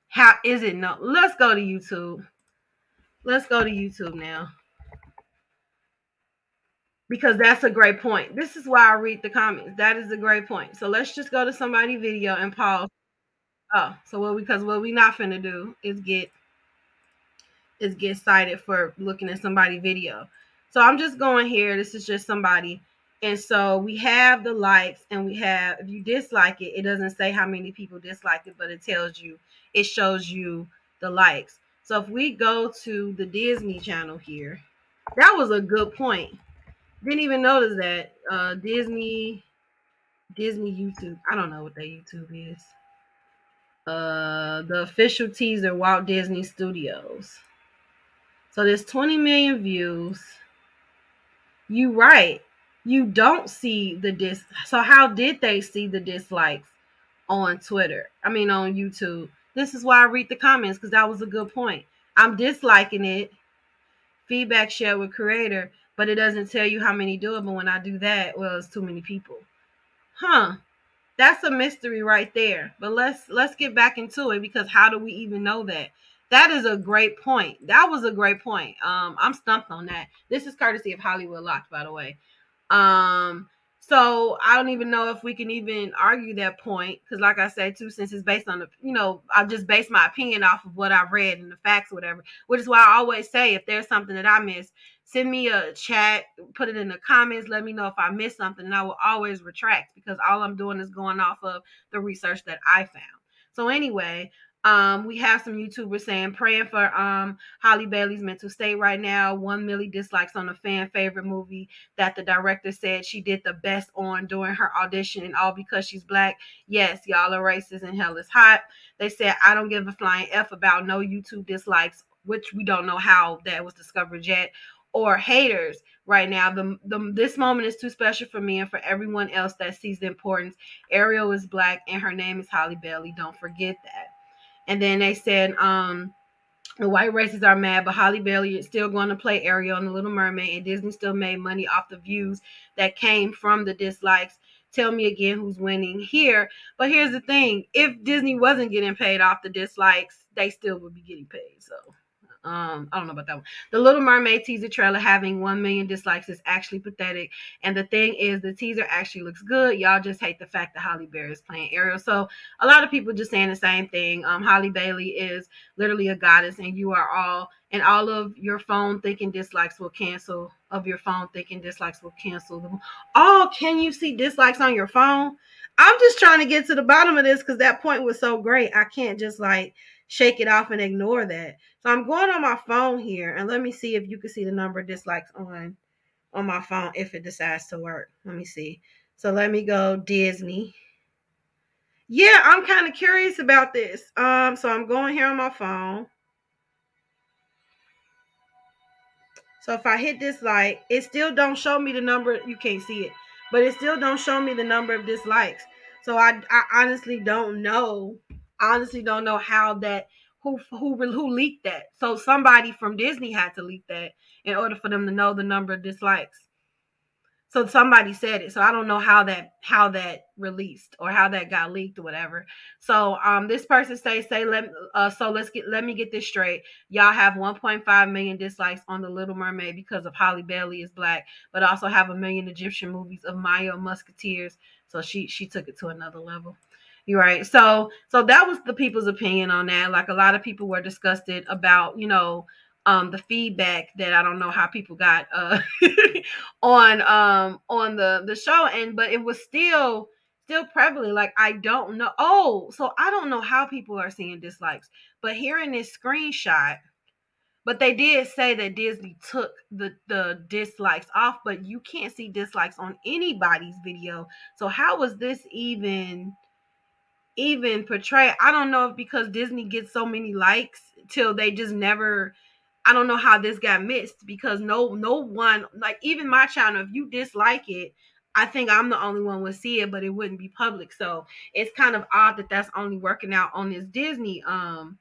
How is it no? Let's go to YouTube. Let's go to YouTube now. Because that's a great point. This is why I read the comments. That is a great point. So let's just go to somebody video and pause. Oh, so what because what we not finna do is get is get cited for looking at somebody video. So I'm just going here. This is just somebody and so we have the likes and we have, if you dislike it, it doesn't say how many people dislike it, but it tells you, it shows you the likes. So if we go to the Disney channel here, that was a good point. Didn't even notice that uh, Disney, Disney YouTube. I don't know what that YouTube is. Uh, the official teaser, Walt Disney Studios. So there's 20 million views. You right you don't see the dis so how did they see the dislikes on twitter i mean on youtube this is why i read the comments because that was a good point i'm disliking it feedback shared with creator but it doesn't tell you how many do it but when i do that well it's too many people. Huh. That's a mystery right there. But let's let's get back into it because how do we even know that? That is a great point. That was a great point. Um i'm stumped on that. This is courtesy of hollywood locked by the way. Um, so I don't even know if we can even argue that point because, like I said, too, since it's based on the, you know, I just base my opinion off of what I've read and the facts, or whatever. Which is why I always say, if there's something that I miss, send me a chat, put it in the comments, let me know if I missed something, and I will always retract because all I'm doing is going off of the research that I found. So anyway, um, we have some YouTubers saying praying for um Halle Bailey's mental state right now. One million dislikes on a fan favorite movie that the director said she did the best on during her audition, and all because she's black. Yes, y'all are racist and hell is hot. They said I don't give a flying f about no YouTube dislikes, which we don't know how that was discovered yet, or haters right now. The, the this moment is too special for me and for everyone else that sees the importance. Ariel is black and her name is Holly Bailey. Don't forget that. And then they said, um, the white races are mad, but Holly Bailey is still going to play Ariel in The Little Mermaid, and Disney still made money off the views that came from the dislikes. Tell me again who's winning here. But here's the thing if Disney wasn't getting paid off the dislikes, they still would be getting paid. So um, I don't know about that one. The Little Mermaid teaser trailer having 1 million dislikes is actually pathetic. And the thing is, the teaser actually looks good. Y'all just hate the fact that Holly Berry is playing Ariel. So a lot of people just saying the same thing. Um, Halle Bailey is literally a goddess, and you are all, and all of your phone thinking dislikes will cancel. Of your phone thinking dislikes will cancel them. Oh, can you see dislikes on your phone? I'm just trying to get to the bottom of this because that point was so great. I can't just like shake it off and ignore that. So I'm going on my phone here and let me see if you can see the number of dislikes on on my phone if it decides to work. Let me see. So let me go Disney. yeah, I'm kind of curious about this. Um, so I'm going here on my phone. So if I hit dislike, it still don't show me the number. You can't see it, but it still don't show me the number of dislikes. So I, I honestly don't know. Honestly, don't know how that who who who leaked that. So somebody from Disney had to leak that in order for them to know the number of dislikes. So somebody said it. So i don't know how that how that released or how that got leaked or whatever. So um this person say say let uh so let's get let me get this straight. Y'all have 1.5 million dislikes on the little mermaid because of Holly Bailey is black but also have a million egyptian movies of maya musketeers. So she she took it to another level you're right? So so that was the people's opinion on that. Like a lot of people were disgusted about you know um the feedback that I don't know how people got uh on um on the the show. And but it was still still prevalent. Like I don't know. Oh so I don't know how people are seeing dislikes but hearing this screenshot but they did say that Disney took the the dislikes off but you can't see dislikes on anybody's video. So how was this even even portray. I don't know if because Disney gets so many likes till they just never I don't know how this got missed because no no one like even my channel if you dislike it I think I'm the only one would see it but it wouldn't be public. So it's kind of odd that that's only working out on this Disney um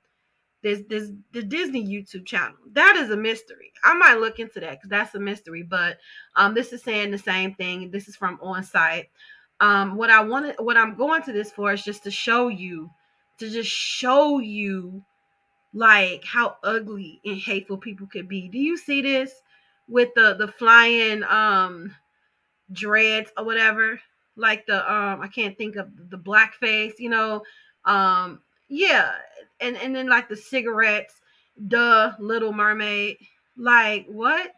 this this the Disney YouTube channel. That is a mystery. I might look into that because that's a mystery but um this is saying the same thing. This is from on site um what I wanted what I'm going to this for is just to show you to just show you like how ugly and hateful people could be. Do you see this with the the flying um dreads or whatever? Like the um I can't think of the blackface, you know. Um yeah, and and then like the cigarettes, the little mermaid. Like what?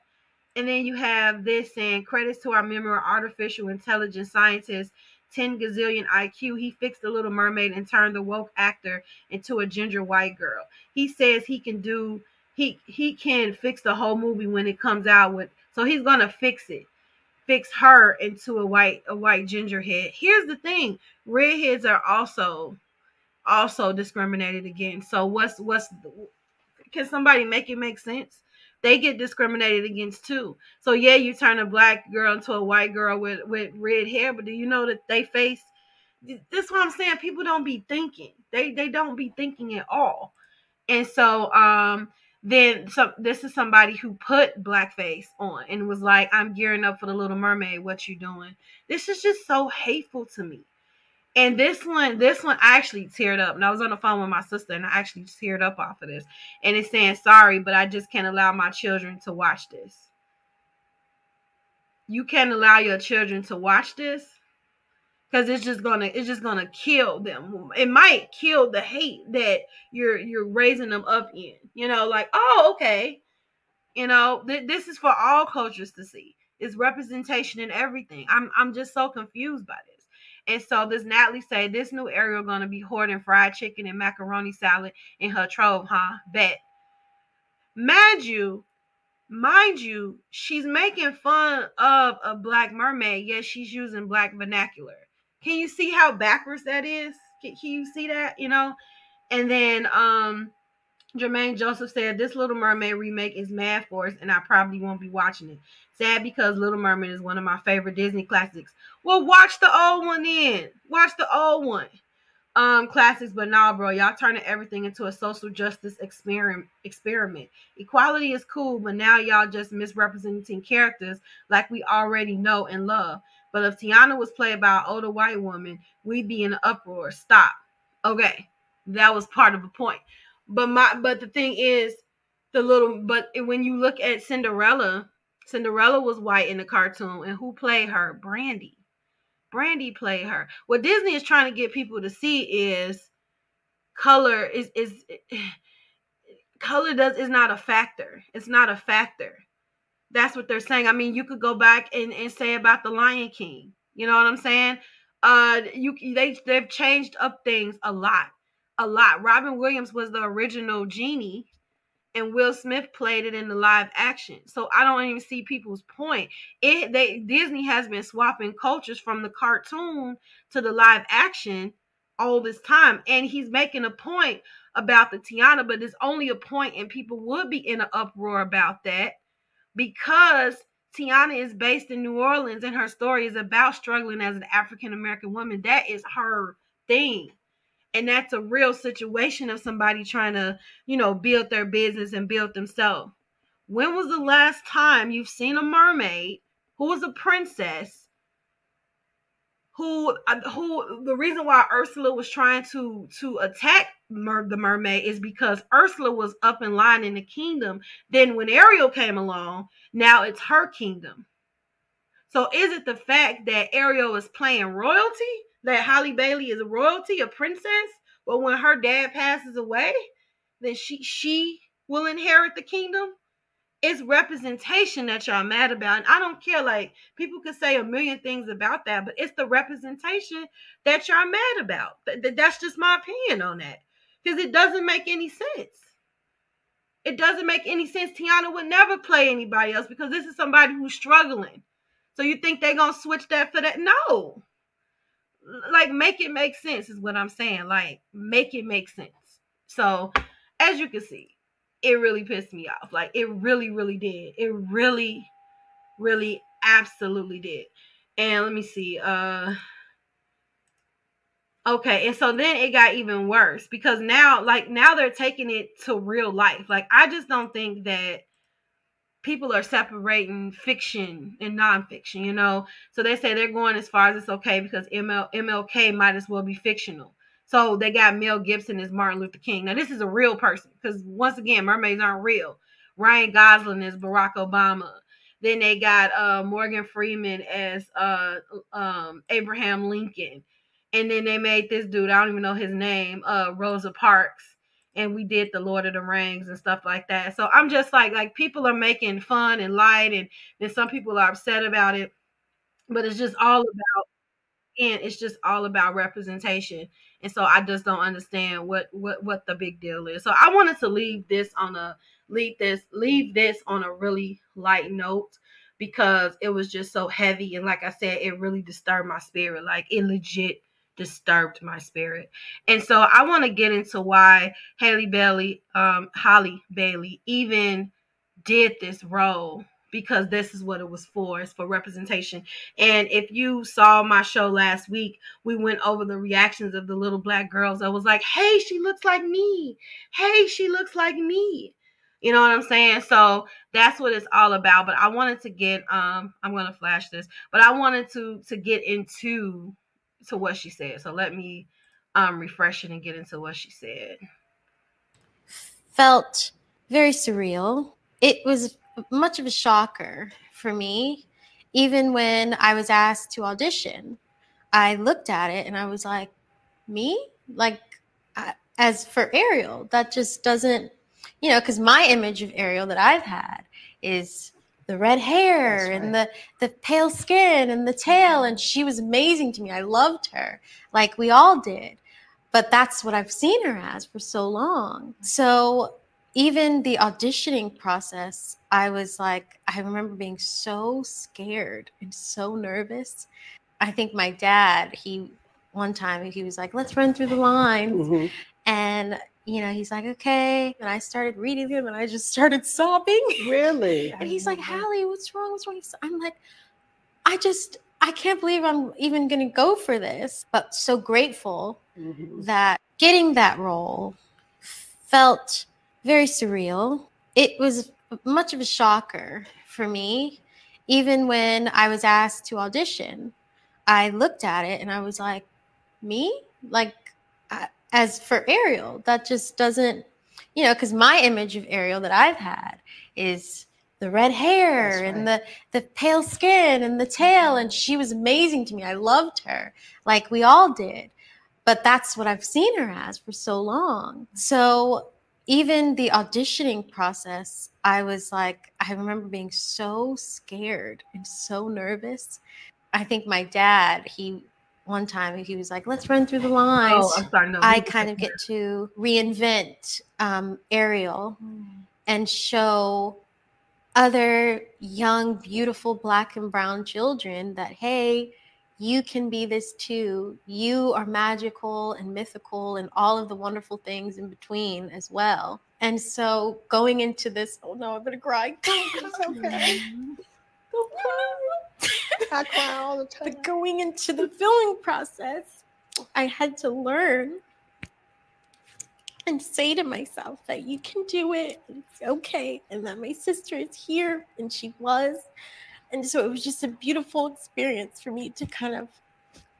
And then you have this saying credits to our member artificial intelligence scientist 10 gazillion IQ, he fixed the little mermaid and turned the woke actor into a ginger white girl. He says he can do he he can fix the whole movie when it comes out with so he's gonna fix it. Fix her into a white a white ginger head. Here's the thing: redheads are also also discriminated against. So what's what's can somebody make it make sense? They get discriminated against too. So yeah, you turn a black girl into a white girl with with red hair, but do you know that they face this is what I'm saying? People don't be thinking. They they don't be thinking at all. And so um then so this is somebody who put blackface on and was like, I'm gearing up for the little mermaid. What you doing? This is just so hateful to me. And this one, this one, I actually teared up. And I was on the phone with my sister, and I actually teared up off of this. And it's saying, "Sorry, but I just can't allow my children to watch this." You can't allow your children to watch this because it's just gonna, it's just gonna kill them. It might kill the hate that you're you're raising them up in. You know, like, oh, okay, you know, th- this is for all cultures to see. It's representation in everything. I'm I'm just so confused by this. And so this Natalie say this new Ariel gonna be hoarding fried chicken and macaroni salad in her trove, huh? Bet. Mind you, mind you, she's making fun of a black mermaid, yet she's using black vernacular. Can you see how backwards that is? Can, can you see that? You know? And then um Jermaine Joseph said this Little Mermaid remake is mad for us, and I probably won't be watching it. Sad because Little Mermaid is one of my favorite Disney classics. Well, watch the old one then. Watch the old one. Um, classics, but nah, bro, y'all turning everything into a social justice experiment. Experiment. Equality is cool, but now y'all just misrepresenting characters like we already know and love. But if Tiana was played by an older white woman, we'd be in an uproar. Stop. Okay, that was part of the point. But my but the thing is, the little but when you look at Cinderella, Cinderella was white in the cartoon, and who played her? Brandy. Brandy played her. What Disney is trying to get people to see is color is is color does is not a factor. It's not a factor. That's what they're saying. I mean, you could go back and, and say about the Lion King. You know what I'm saying? Uh you they they've changed up things a lot a lot. Robin Williams was the original genie and Will Smith played it in the live action. So I don't even see people's point. It they Disney has been swapping cultures from the cartoon to the live action all this time. And he's making a point about the Tiana, but it's only a point, and people would be in an uproar about that because Tiana is based in New Orleans and her story is about struggling as an African American woman. That is her thing. And that's a real situation of somebody trying to, you know, build their business and build themselves. When was the last time you've seen a mermaid who was a princess who uh, who the reason why Ursula was trying to to attack Mer, the mermaid is because Ursula was up in line in the kingdom. Then when Ariel came along, now it's her kingdom. So is it the fact that Ariel is playing royalty? That Holly Bailey is a royalty, a princess? But when her dad passes away, then she she will inherit the kingdom? it's representation that y'all mad about. And I don't care, like people could say a million things about that, but it's the representation that y'all mad about. That's just my opinion on that. Because it doesn't make any sense. It doesn't make any sense. Tiana would never play anybody else because this is somebody who's struggling. So you think they're gonna switch that for that? No. Like make it make sense is what I'm saying. Like make it make sense. So as you can see, it really pissed me off. Like it really, really did. It really, really absolutely did. And let me see. Uh okay, and so then it got even worse because now, like now they're taking it to real life. Like I just don't think that people are separating fiction and nonfiction, you know. So they say they're going as far as it's okay because ML, MLK might as well be fictional. So they got Mel Gibson as Martin Luther King. Now this is a real person because once again, mermaids aren't real. Ryan Gosling is Barack Obama. Then they got uh, Morgan Freeman as uh, um, Abraham Lincoln. And then they made this dude, I don't even know his name, uh, Rosa Parks. And we did the Lord of the Rings and stuff like that. So I'm just like, like people are making fun and light, and then some people are upset about it. But it's just all about and it's just all about representation and so i just don't understand what what what the big deal is so i wanted to leave this on a leave this leave this on a really light note because it was just so heavy and like i said it really disturbed my spirit like it legit disturbed my spirit and so i want to get into why haley bailey um halle bailey even did this role because this is what it was for. It's for representation. And if you saw my show last week, we went over the reactions of the little black girls. I was like, hey, she looks like me. Hey, she looks like me. You know what I'm saying? So that's what it's all about. But I wanted to get um I'm gonna flash this, but I wanted to to get into to what she said. So let me um refresh it and get into what she said. Felt very surreal. It was much of a shocker for me. Even when I was asked to audition, I looked at it and I was like, me? Like, as for Ariel, that just doesn't, you know, because my image of Ariel that I've had is the red hair right. and the the pale skin and the tail and she was amazing to me i loved her like we all did but that's what i've seen her as for so long so even the auditioning process, I was like, I remember being so scared and so nervous. I think my dad, he one time he was like, let's run through the lines. Mm-hmm. And you know, he's like, okay. And I started reading them and I just started sobbing. Really? and he's like, Halle, what's wrong? What's wrong? I'm like, I just, I can't believe I'm even going to go for this. But so grateful mm-hmm. that getting that role felt very surreal. It was much of a shocker for me. Even when I was asked to audition, I looked at it and I was like, me? Like, as for Ariel, that just doesn't, you know, because my image of Ariel that I've had is the red hair right. and the the pale skin and the tail and she was amazing to me i loved her like we all did but that's what i've seen her as for so long so even the auditioning process, I was like, I remember being so scared and so nervous. I think my dad, he one time he was like, "Let's run through the lines." Oh, I'm sorry. No, I kind of get to reinvent um, Ariel mm. and show other young, beautiful black and brown children that hey, you can be this too. You are magical and mythical and all of the wonderful things in between as well. And so going into this, oh no, I'm gonna cry. It's okay. I cry all the time. But going into the filming process, I had to learn and say to myself that you can do it. It's okay. And that my sister is here and she was. And so it was just a beautiful experience for me to kind of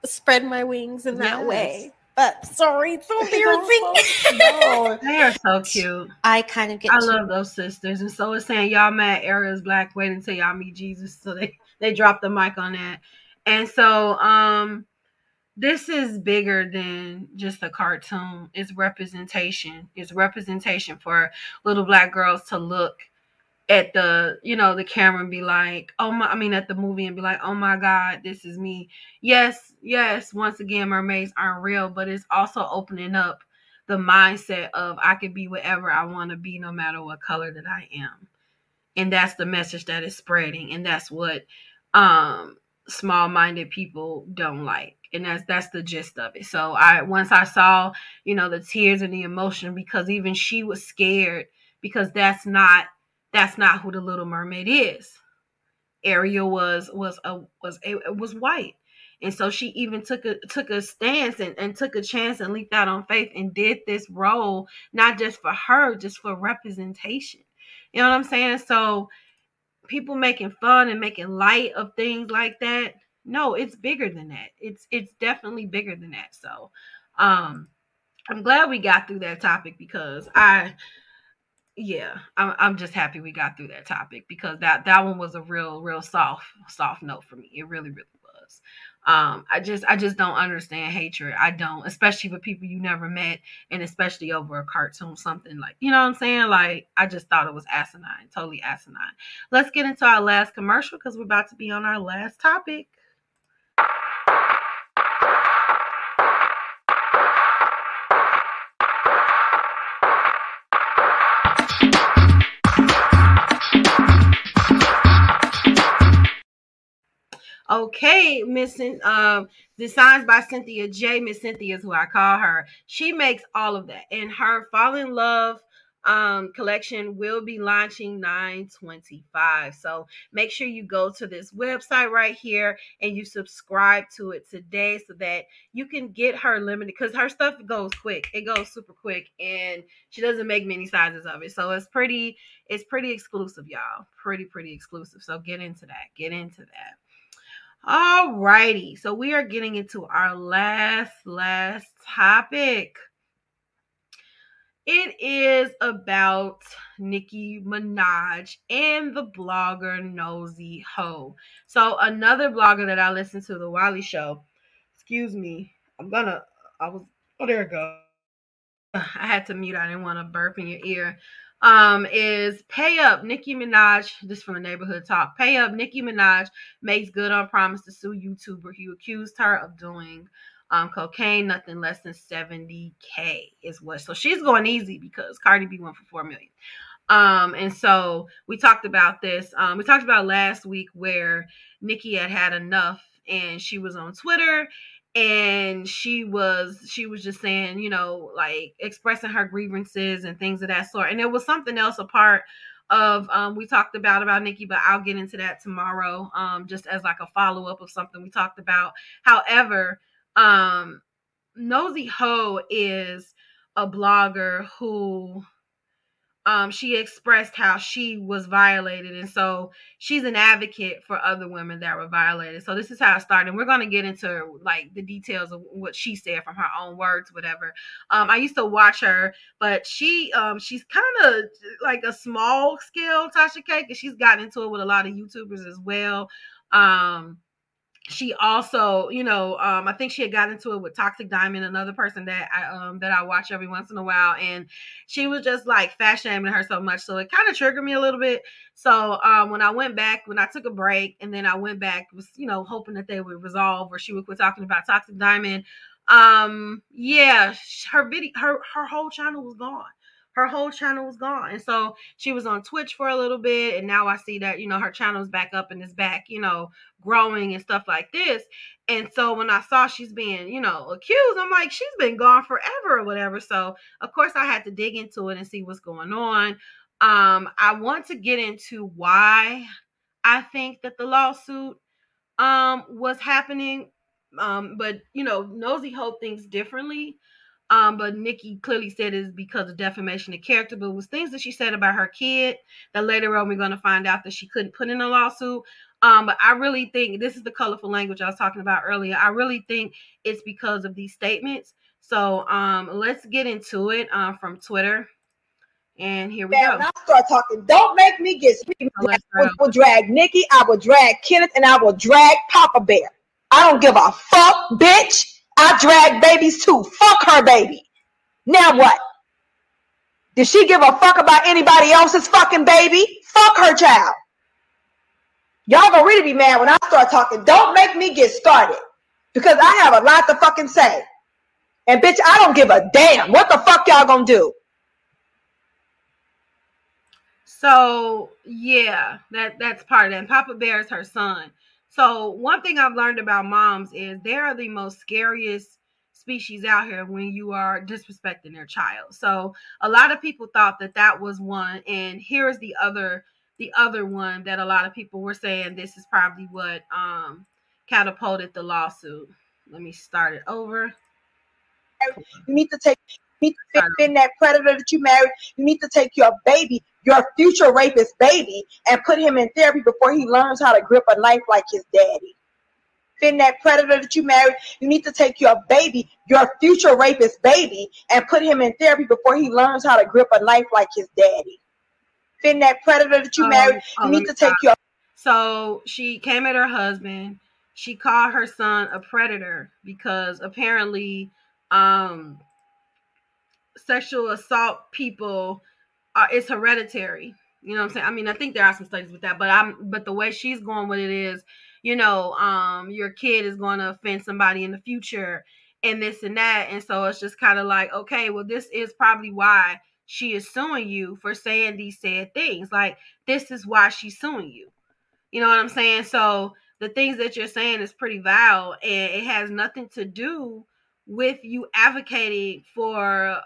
spread my wings in that Yes. way. But sorry, it's so embarrassing. No, they are so cute. I kind of get I to- love those sisters. And so it's saying y'all mad Era's black. Wait until y'all meet Jesus. So they they dropped the mic on that. And so um this is bigger than just a cartoon. It's representation. It's representation for little black girls to look at the you know the camera and be like oh my i mean at the movie and be like oh my god this is me yes yes once again mermaids aren't real but it's also opening up the mindset of i can be whatever i want to be no matter what color that i am and that's the message that is spreading and that's what um small-minded people don't like and that's that's the gist of it. So i once i saw you know the tears and the emotion because even she was scared because that's not that's not who the little mermaid is. Ariel was was a was a was white. And so she even took a took a stance and, and took a chance and leaped out on faith and did this role not just for her just for representation. You know what i'm saying? So people making fun and making light of things like that no it's bigger than that. It's it's definitely bigger than that. So um i'm glad we got through that topic because i yeah I'm, I'm just happy we got through that topic because that that one was a real real soft soft note for me. It really really was um i just i just don't understand hatred. I don't especially with people you never met and especially over a cartoon something like you know what i'm saying? Like i just thought it was asinine totally asinine. Let's get into our last commercial because we're about to be on our last topic Okay, Miss um, designs by Cynthia J. Miss Cynthia is who I call her. She makes all of that, and her Fall in Love um collection will be launching 925 so make sure you go to this website right here and you subscribe to it today so that you can get her limited because her stuff goes quick. It goes super quick and she doesn't make many sizes of it. So it's pretty it's pretty exclusive y'all. Pretty pretty exclusive. So get into that get into that all righty. So we are getting into our last, last topic. It is about Nicki Minaj and the blogger Nosy Heaux. So another blogger that I listen to, The Wiley Show. Excuse me. I'm gonna. I was. Oh, there it goes. I had to mute. I didn't want to burp in your ear um, is pay up Nicki Minaj. This from the neighborhood talk. Pay up Nicki Minaj makes good on promise to sue YouTuber who accused her of doing um cocaine, nothing less than 70k is what. So she's going easy because Cardi B went for four million. Um, and so we talked about this. Um, we talked about last week where Nicki had had enough and she was on Twitter and she was she was just saying you know like expressing her grievances and things of that sort and there was something else a part of um we talked about about Nicki but I'll get into that tomorrow um just as like a follow-up of something we talked about. However um Nosy Heaux is a blogger who um she expressed how she was violated and so she's an advocate for other women that were violated. So this is how it started and we're going to get into like the details of what she said from her own words whatever. Um i used to watch her but she um she's kind of like a small scale tasha k because she's gotten into it with a lot of youtubers as well. Um she also, you know, um, I think she had got into it with Toxic Diamond, another person that I um that I watch every once in a while, and she was just like fat shaming her so much, so it kind of triggered me a little bit. So um, when I went back, when I took a break, and then I went back, was you know hoping that they would resolve, or she would quit talking about Toxic Diamond. Um, yeah, her video, her her whole channel was gone. Her whole channel was gone. And so she was on Twitch for a little bit, and now I see that you know her channel's back up and is back, you know, growing and stuff like this. And so when I saw she's being, you know, accused, I'm like, she's been gone forever or whatever. So of course I had to dig into it and see what's going on. Um, I want to get into why I think that the lawsuit um was happening. Um, but you know, Nosy Heaux thinks differently. Um, but Nicki clearly said it's because of defamation of character, but it was things that she said about her kid that later on we're going to find out that she couldn't put in a lawsuit. Um, but I really think this is the colorful language I was talking about earlier. I really think it's because of these statements. So um, let's get into it um, from Twitter. And here we Man, go. I start talking, don't make me get let's I go. will drag Nicki, I will drag Kenneth, and I will drag Papa Bear. I don't give a fuck, bitch. I drag babies too. Fuck her baby. Now what? Did she give a fuck about anybody else's fucking baby? Fuck her child. Y'all gonna really be mad when I start talking. Don't make me get started because I have a lot to fucking say. And bitch, I don't give a damn. What the fuck y'all gonna do? So yeah, that that's part of it. And Papa Bear is her son. So one thing I've learned about moms is they are the most scariest species out here when you are disrespecting their child. So a lot of people thought that that was one, and here's the other the other one that a lot of people were saying this is probably what um catapulted the lawsuit. Let me start it over. You need to take you need to fit in that predator that you married. You need to take your baby, your future rapist baby, and put him in therapy before he learns how to grip a knife like his daddy. In that predator that you married. You need to take your baby, your future rapist baby, and put him in therapy before he learns how to grip a knife like his daddy. In that predator that you Um, married. oh, You need to take stop. your So she came at her husband. She called her son a predator because apparently, um, sexual assault people are it's hereditary. You know what I'm saying? I mean, I think there are some studies with that, but I'm but the way she's going with it is, you know, um, your kid is going to offend somebody in the future and this and that, and so it's just kind of like, okay, well, this is probably why she is suing you for saying these said things. Like this is why she's suing you. You know what I'm saying? So the things that you're saying is pretty vile and it has nothing to do with you advocating for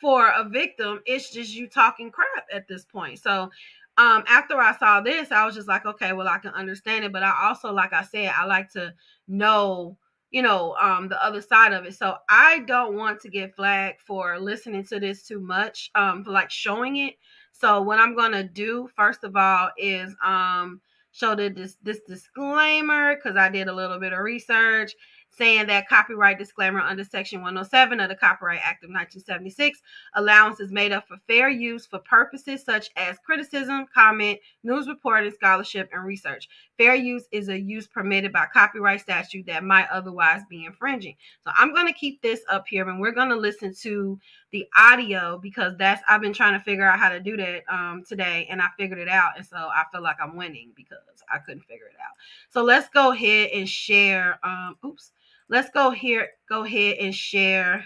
for a victim. It's just you talking crap at this point. So um after I saw this, I was just like, okay, well I can understand it, but I also like I said, I like to know you know um the other side of it so i don't want to get flagged for listening to this too much um for like showing it so what i'm gonna do first of all is um show the this this disclaimer because i did a little bit of research saying that copyright disclaimer under section 107 of the copyright act of 1976 allowance is made up for fair use for purposes such as criticism comment news reporting scholarship and research. Fair use is a use permitted by copyright statute that might otherwise be infringing. So i'm going to keep this up here and we're going to listen to the audio because that's i've been trying to figure out how to do that um, today and i figured it out and so i feel like i'm winning because i couldn't figure it out. So let's go ahead and share um oops let's go here go ahead and share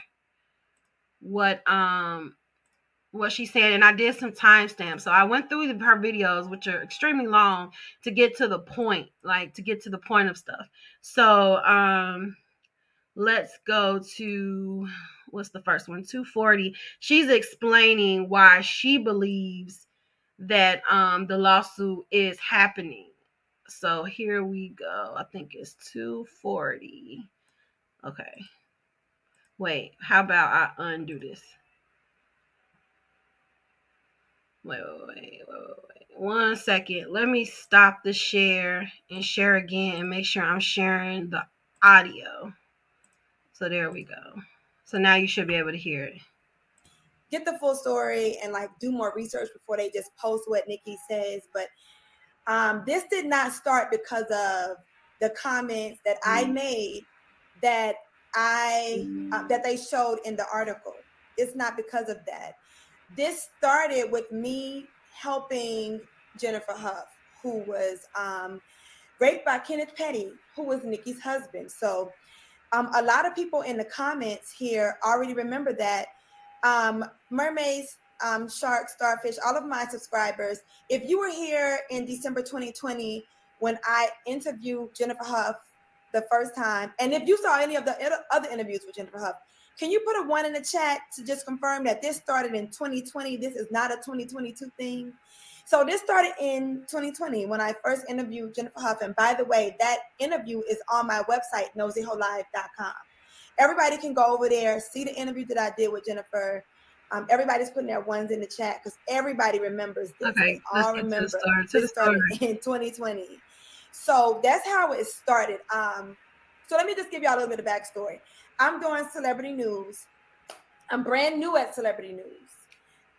what um what she said. And i did some timestamps. So i went through her videos which are extremely long to get to the point like to get to the point of stuff. So um let's go to what's the first one? 240 she's explaining why she believes that um the lawsuit is happening. So here we go. I think it's 240 okay. Wait how about i undo this? Wait wait wait wait wait, wait. one second. Let me stop the share and share again and make sure i'm sharing the audio. So there we go. So now you should be able to hear it. Get the full story and like do more research before they just post what Nicki says. But um, this did not start because of the comments that I made that I uh, that they showed in the article. It's not because of that. This started with me helping Jennifer Hough, who was um, raped by Kenneth Petty, who was Nicki's husband. So um, a lot of people in the comments here already remember that um, mermaids um, Shark, Starfish, all of my subscribers, if you were here in December 2020 when I interviewed Jennifer Hough the first time, and if you saw any of the other- interviews with Jennifer Hough, can you put a one in the chat to just confirm that this started in 2020? This is not a 2022 thing. So this started in 2020 when I first interviewed Jennifer Hough. And by the way, that interview is on my website, nosyholive.com. Everybody can go over there, see the interview that I did with Jennifer. Um, everybody's putting their ones in the chat because everybody remembers this. Okay, all get to the remember story, to this the started in 2020. So that's how it started. Um, so let me just give y'all a little bit of backstory. I'm doing celebrity news. I'm brand new at celebrity news.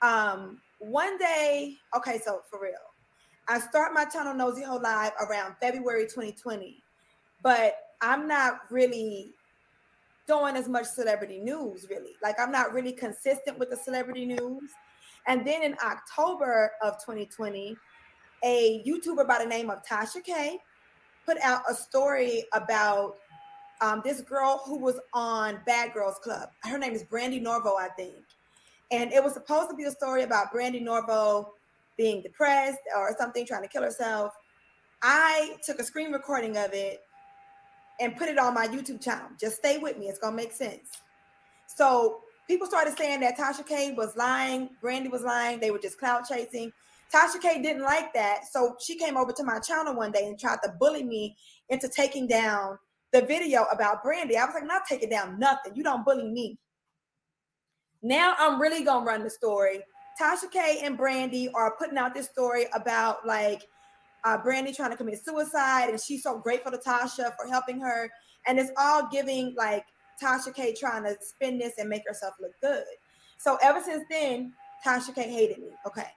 Um, one day, okay, so for real, I start my channel Nosy Heaux Live around February 2020, but I'm not really doing as much celebrity news, really. Like, I'm not really consistent with the celebrity news. And then in October of 2020, a YouTuber by the name of Tasha K put out a story about um, this girl who was on Bad Girls Club. Her name is Brandy Norvo, I think. And it was supposed to be a story about Brandy Norvo being depressed or something, trying to kill herself. I took a screen recording of it and put it on my YouTube channel. Just stay with me, it's gonna make sense. So people started saying that Tasha K was lying, Brandy was lying, they were just cloud chasing. Tasha K didn't like that, so she came over to my channel one day and tried to bully me into taking down the video about Brandy. I was like, not taking down nothing. You don't bully me. Now I'm really gonna run the story. Tasha K and Brandy are putting out this story about like uh, Brandy trying to commit suicide, and she's so grateful to Tasha for helping her. And it's all giving like Tasha K trying to spin this and make herself look good. So ever since then, Tasha K hated me. Okay.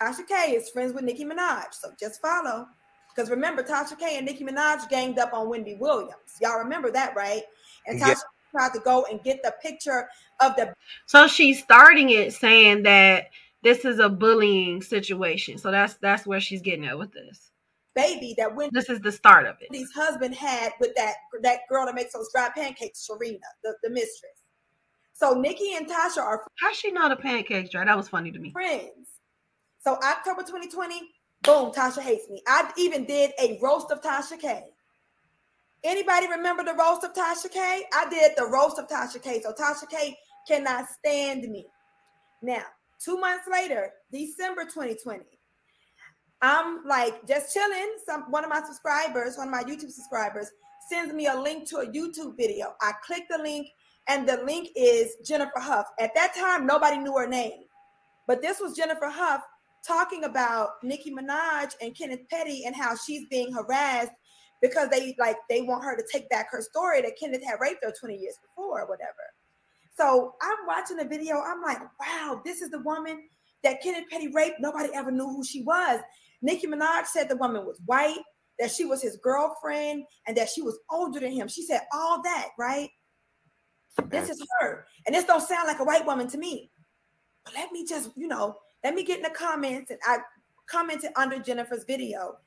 Tasha K is friends with Nicki Minaj. So just follow. Because remember, Tasha K and Nicki Minaj ganged up on Wendy Williams. Y'all remember that, right? And Yeah. Tasha tried to go and get the picture of the So she's starting it saying that this is a bullying situation. So that's that's where she's getting at with this. baby that Wendy This is the start of it. Wendy's husband had with that that girl that makes those dry pancakes, Serena, the, the mistress. So Nicki and Tasha are How she know the pancakes dry? That was funny to me. friends. So October 2020, boom, Tasha hates me. I even did a roast of Tasha K. Anybody remember the roast of Tasha K? I did the roast of Tasha K. So Tasha K cannot stand me. Now, two months later, December 2020, I'm like just chilling. Some one of my subscribers, one of my YouTube subscribers, sends me a link to a YouTube video. I click the link, and the link is Jennifer Hough. At that time, nobody knew her name, but this was Jennifer Hough talking about Nicki Minaj and Kenneth Petty and how she's being harassed because they like they want her to take back her story that Kenneth had raped her 20 years before or whatever. So I'm watching the video. I'm like, wow, this is the woman that Kenneth Petty raped. Nobody ever knew who she was. Nicki Minaj said the woman was white, that she was his girlfriend, and that she was older than him. She said all that, right? This is her. And this don't sound like a white woman to me. But let me just, you know, let me get in the comments. And I commented under Jennifer's video.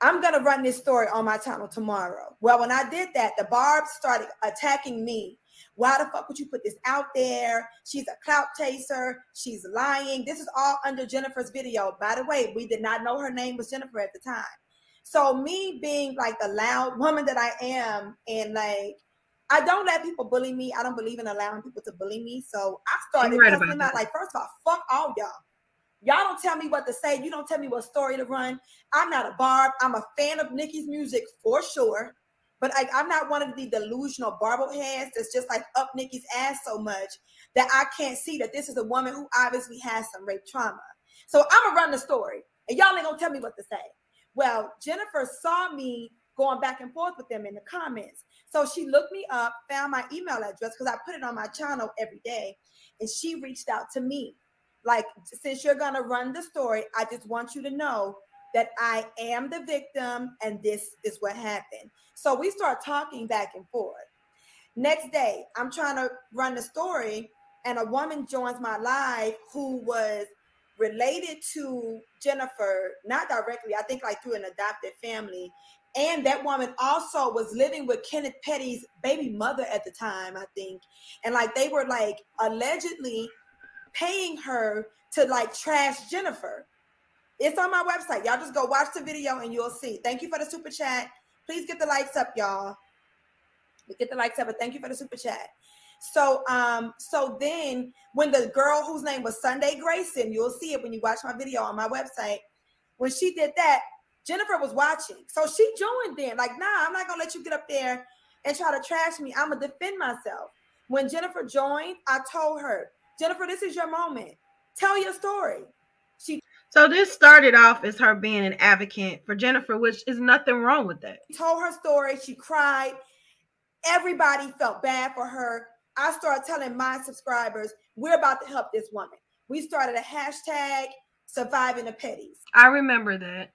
I'm gonna run this story on my channel tomorrow. Well, when I did that, the Barbz started attacking me. Why the fuck would you put this out there? She's a clout chaser. She's lying. This is all under Jennifer's video. By the way, we did not know her name was Jennifer at the time. So me being like the loud woman that I am, and like I don't let people bully me. I don't believe in allowing people to bully me. So I started right cussing out. Like, first of all, fuck all y'all. Y'all don't tell me what to say. You don't tell me what story to run. I'm not a barb. I'm a fan of Nicki's music for sure. But I, I'm not one of the delusional barbleheads that's just like up Nicki's ass so much that I can't see that this is a woman who obviously has some rape trauma. So I'm gonna run the story, and y'all ain't gonna tell me what to say. Well, Jennifer saw me going back and forth with them in the comments. So she looked me up, found my email address because I put it on my channel every day, and she reached out to me. Like, since you're gonna run the story, I just want you to know that I am the victim and this is what happened. So we start talking back and forth. Next day, I'm trying to run the story, and a woman joins my live who was related to Jennifer, not directly, I think like through an adopted family. And that woman also was living with Kenneth Petty's baby mother at the time, I think. And like they were like allegedly paying her to like trash Jennifer. It's on my website. Y'all just go watch the video and you'll see. Thank you for the super chat. Please get the likes up, y'all. Get the likes up, but thank you for the super chat. So um, so then when the girl whose name was Sunday Grayson, you'll see it when you watch my video on my website. When she did that, Jennifer was watching. So she joined then. Like, nah, I'm not gonna let you get up there and try to trash me. I'm gonna defend myself. When Jennifer joined, I told her, Jennifer, this is your moment. Tell your story. She So this started off as her being an advocate for Jennifer, which is nothing wrong with that. told her story. She cried. Everybody felt bad for her. I started telling my subscribers, we're about to help this woman. We started a hashtag surviving the petties. I remember that.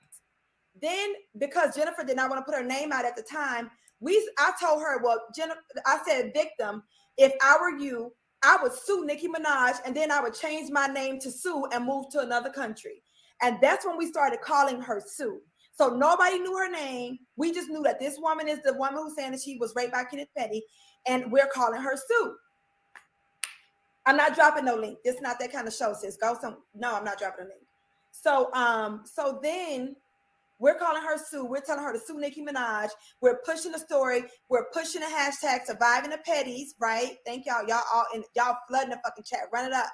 Then, because Jennifer did not want to put her name out at the time, we I told her, well, Jennifer, I said, victim, if I were you, I would sue Nicki Minaj and then I would change my name to Sue and move to another country. And that's when we started calling her Sue. So nobody knew her name. We just knew that this woman is the woman who's saying that she was raped by Kenneth Petty, and we're calling her Sue. I'm not dropping no link. Is not that kind of show, sis. Go some. No, I'm not dropping a link. So um, so then we're calling her Sue. We're telling her to sue Nicki Minaj. We're pushing the story. We're pushing the hashtag surviving the petties, right? Thank y'all. Y'all all and y'all flooding the fucking chat. Run it up.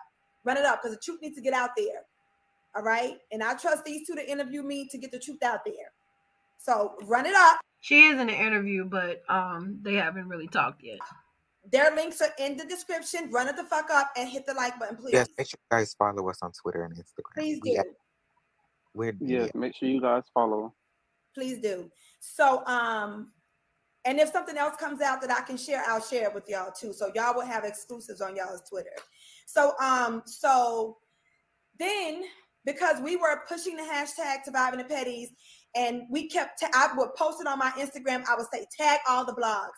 Run it up because the truth needs to get out there. All right. And I trust these two to interview me to get the truth out there. So run it up. She is in an interview, but um, they haven't really talked yet. Their links are in the description. Run it the fuck up and hit the like button, please. Yes, make sure you guys follow us on Twitter and Instagram. Please We do. at- We're Yes, make sure you guys follow. Please do. So um, and if something else comes out that I can share, I'll share it with y'all too. So y'all will have exclusives on y'all's Twitter. So um, so then because we were pushing the hashtag surviving the petties and we kept ta- I would post it on my Instagram. I would say tag all the blogs.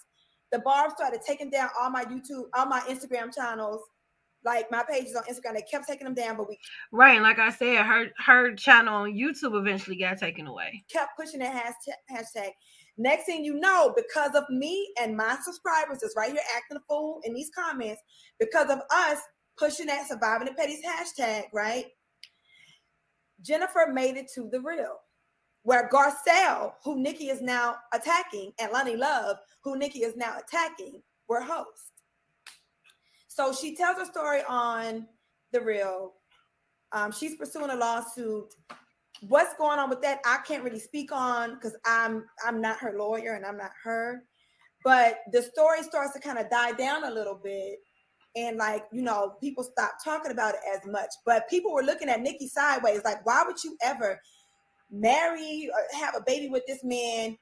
The bar started taking down all my YouTube, all my Instagram channels, like my pages on Instagram. They kept taking them down, but we Right, like I said, her her channel on YouTube eventually got taken away. kept pushing that hashtag, hashtag. Next thing you know, because of me and my subscribers is right here acting a fool in these comments, because of us pushing that surviving the petties hashtag, right? Jennifer made it to the real, where Garcelle, who Nicki is now attacking, and Loni Love, who Nicki is now attacking, were hosts. So she tells her story on the real. Um, she's pursuing a lawsuit. What's going on with that? I can't really speak on because I'm I'm not her lawyer and I'm not her. But the story starts to kind of die down a little bit, and like you know, people stop talking about it as much. But people were looking at Nicki sideways, like, why would you ever marry or have a baby with this man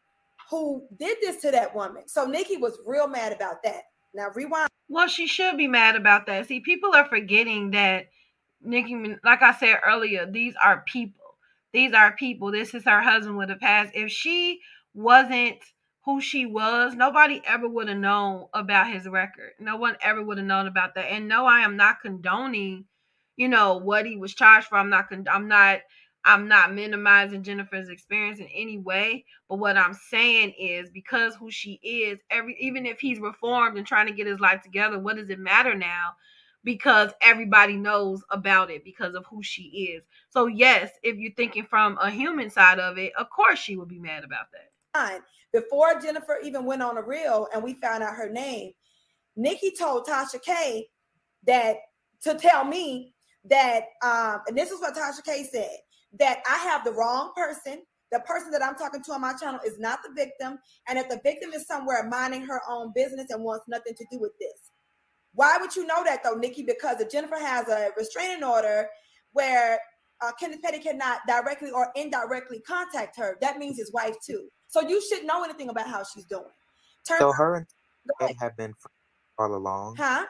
who did this to that woman? So Nicki was real mad about that. Now rewind. Well, she should be mad about that. See, people are forgetting that Nicki, like I said earlier, these are people. These are people. This is her husband with a past. If she wasn't who she was, nobody ever would have known about his record. No one ever would have known about that. And no, I am not condoning, you know, what he was charged for. I'm not. Con- I'm not. I'm not minimizing Jennifer's experience in any way, but what I'm saying is because who she is, every even if he's reformed and trying to get his life together, what does it matter now? Because everybody knows about it because of who she is. So yes, if you're thinking from a human side of it, of course she would be mad about that. before Jennifer even went on a reel and we found out her name, Nicki told Tasha K that to tell me that, um, and this is what Tasha K said that I have the wrong person. The person that I'm talking to on my channel is not the victim, and if the victim is somewhere minding her own business and wants nothing to do with this. Why would you know that though, Nicki? Because if Jennifer has a restraining order where uh, Kenneth Petty cannot directly or indirectly contact her, that means his wife too. So you should know anything about how she's doing. Turn So her and Kay have been friends all along. huh?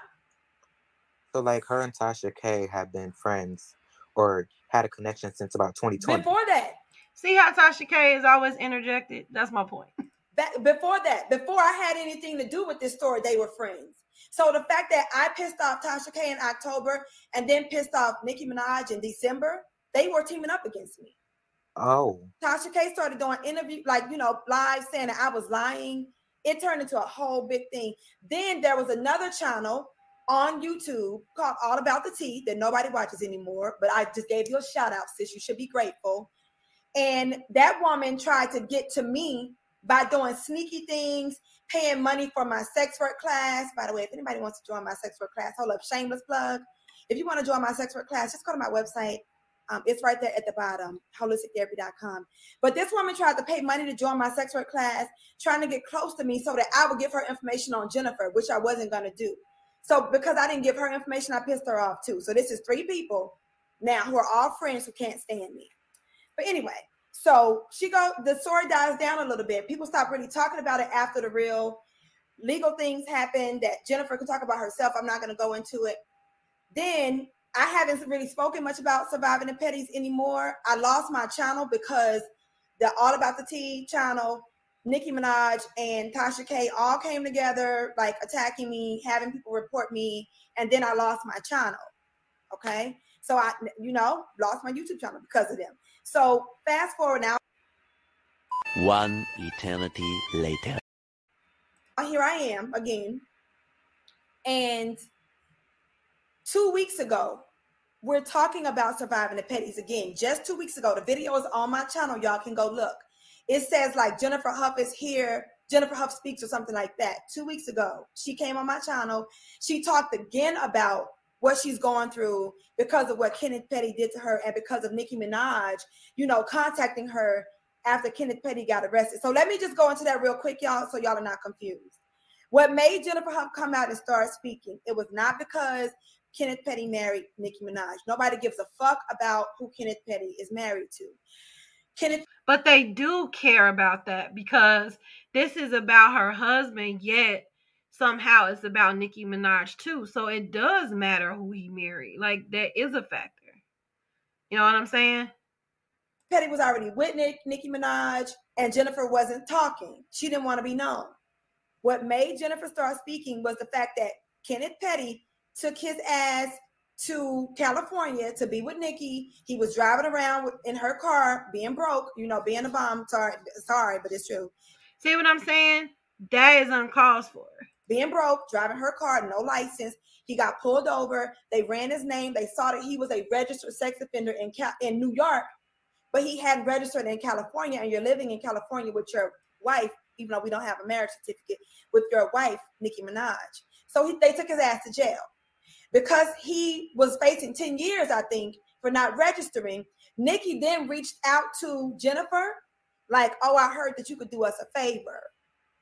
So like her and Tasha K have been friends or had a connection since about 2020. Before that, See how Tasha K is always interjected? That's my point. that before that, before I had anything to do with this story, they were friends. So the fact that I pissed off Tasha K in October and then pissed off Nicki Minaj in December, they were teaming up against me. Oh, Tasha K started doing interview, like you know, live saying that I was lying. It turned into a whole big thing. Then there was another channel on YouTube called All About the Tea that nobody watches anymore, but I just gave you a shout out, sis. You should be grateful. And that woman tried to get to me by doing sneaky things, paying money for my sex work class. By the way, if anybody wants to join my sex work class, hold up, shameless plug. If you want to join my sex work class, just go to my website. Um, it's right there at the bottom, holistictherapy.com. But this woman tried to pay money to join my sex work class, trying to get close to me so that I would give her information on Jennifer, which I wasn't going to do. So because I didn't give her information, I pissed her off too. So this is three people now who are all friends who can't stand me. But anyway, so she go the story dies down a little bit. People stop really talking about it after the real legal things happen that Jennifer can talk about herself. I'm not going to go into it. Then I haven't really spoken much about surviving the petties anymore. I lost my channel because the All About the Tea channel, Nicki Minaj and Tasha K all came together, like attacking me, having people report me, and then I lost my channel. Okay. So I, you know, lost my YouTube channel because of them. So fast forward now. One eternity later. Uh, here I am again. And two weeks ago, we're talking about surviving the petties again. Just two weeks ago, the video is on my channel. Y'all can go look. It says like Jennifer Hough is here. Jennifer Hough speaks or something like that. Two weeks ago, she came on my channel. She talked again about what she's going through because of what Kenneth Petty did to her and because of Nicki Minaj, you know, contacting her after Kenneth Petty got arrested. So let me just go into that real quick, y'all, so y'all are not confused. What made Jennifer Hough come out and start speaking? It was not because Kenneth Petty married Nicki Minaj. Nobody gives a fuck about who Kenneth Petty is married to. Kenneth But they do care about that because this is about her husband, yet somehow it's about Nicki Minaj too. So it does matter who he married. Like that is a factor. You know what I'm saying? Petty was already with Nick, Nicki Minaj, and Jennifer wasn't talking. She didn't want to be known. What made Jennifer start speaking was the fact that Kenneth Petty took his ass to California to be with Nicki. He was driving around in her car, being broke, you know, being a bum. Sorry, sorry, but it's true. See what I'm saying? That is uncalled for. Being broke, driving her car, no license. He got pulled over. They ran his name. They saw that he was a registered sex offender in Cal- in New York, but he hadn't registered in California. And you're living in California with your wife, even though we don't have a marriage certificate, with your wife, Nicki Minaj. So he, they took his ass to jail because he was facing 10 years, I think, for not registering. Nicki then reached out to Jennifer, like, oh, I heard that you could do us a favor.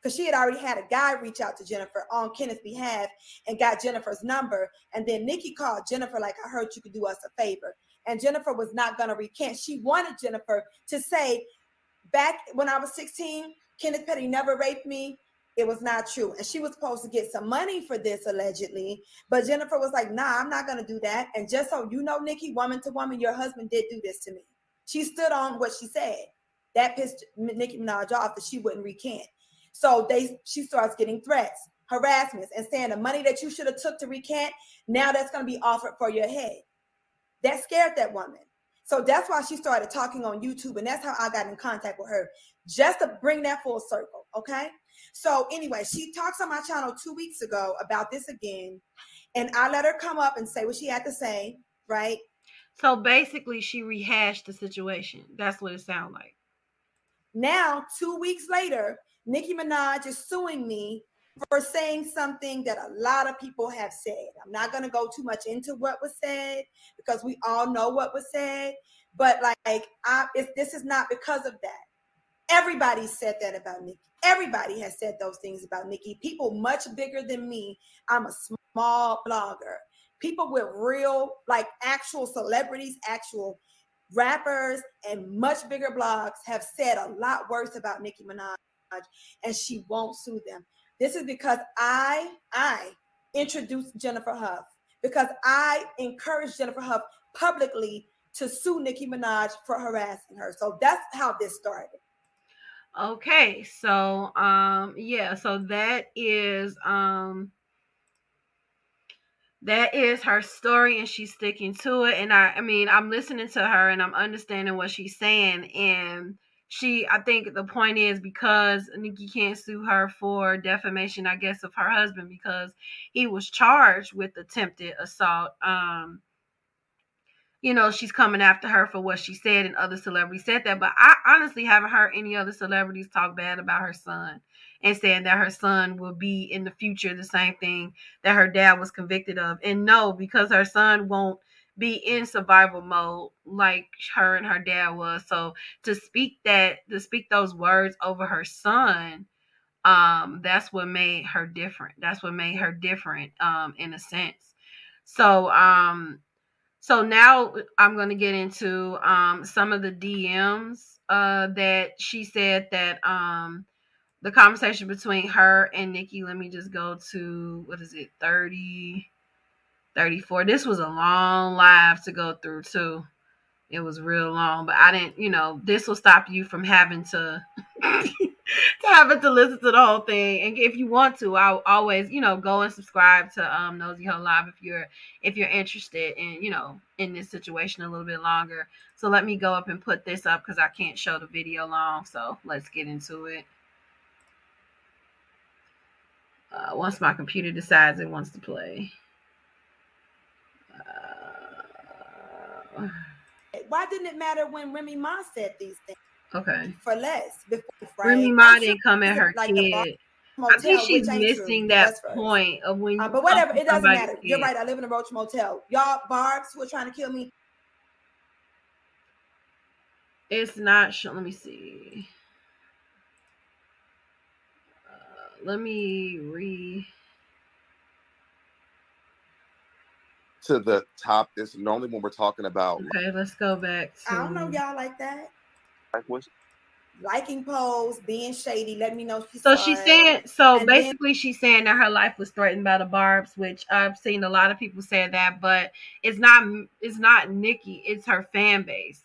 Because she had already had a guy reach out to Jennifer on Kenneth's behalf and got Jennifer's number. And then Nicki called Jennifer, like, I heard you could do us a favor. And Jennifer was not going to recant. She wanted Jennifer to say, back when I was 16, Kenneth Petty never raped me it was not true. And she was supposed to get some money for this allegedly. But Jennifer was like, nah, I'm not going to do that. And just so you know, Nicki, woman to woman, your husband did do this to me. She stood on what she said. That pissed Nicki Minaj off that she wouldn't recant. So they she starts getting threats, harassments, and saying the money that you should have took to recant, now that's going to be offered for your head. That scared that woman. So that's why she started talking on YouTube, and that's how I got in contact with her, just to bring that full circle. Okay. So anyway, she talks on my channel two weeks ago about this again, and I let her come up and say what she had to say, right? So basically, she rehashed the situation. That's what it sounds like. Now, two weeks later, Nicki Minaj is suing me for saying something that a lot of people have said. I'm not going to go too much into what was said because we all know what was said. But like, I, this is not because of that. Everybody said that about Nicki. Everybody has said those things about Nicki. People much bigger than me. I'm a small blogger. People with real, like actual celebrities, actual rappers, and much bigger blogs have said a lot worse about Nicki Minaj, and she won't sue them. This is because I, I introduced Jennifer Hough because I encouraged Jennifer Hough publicly to sue Nicki Minaj for harassing her. So that's how this started. Okay, so um yeah, so that is um that is her story and she's sticking to it and I I mean, I'm listening to her and I'm understanding what she's saying and she I think the point is because Nicki can't sue her for defamation, I guess, of her husband because he was charged with attempted assault. Um, you know, she's coming after her for what she said, and other celebrities said that. But I honestly haven't heard any other celebrities talk bad about her son and saying that her son will be in the future the same thing that her dad was convicted of. And no, because her son won't be in survival mode like her and her dad was. So to speak that, to speak those words over her son, um, that's what made her different. That's what made her different, um, in a sense. So, um, so now I'm going to get into um, some of the DMs uh, that she said that um, the conversation between her and Nicki. Let me just go to what is it, 30, 34. This was a long live to go through too. It was real long, but I didn't, you know, this will stop you from having to to having to listen to the whole thing. And if you want to, I'll always, you know, go and subscribe to um Nosy Heaux Live if you're if you're interested in, you know, in this situation a little bit longer. So let me go up and put this up because I can't show the video long. So let's get into it. Uh, once my computer decides it wants to play. Uh, Why didn't it matter when Remy Ma said these things? Okay. For less. Before, right? Remy Ma didn't sure come at her like the bar- kid. I think she's which true. missing that point of when you Uh, but whatever, it doesn't somebody's matter. You're right. I live in a Roach Motel. Y'all, Barbz who are trying to kill me. It's not. Sh- let me see. Uh, let me re. to the top is normally when we're talking about Okay, let's go back to. I don't know y'all like that. Like what's Liking posts, being shady. Let me know. She So saw she's it. saying, so And then- basically, she's saying that her life was threatened by the Barbz, which I've seen a lot of people say that, but it's not, it's not Nicki, it's her fan base,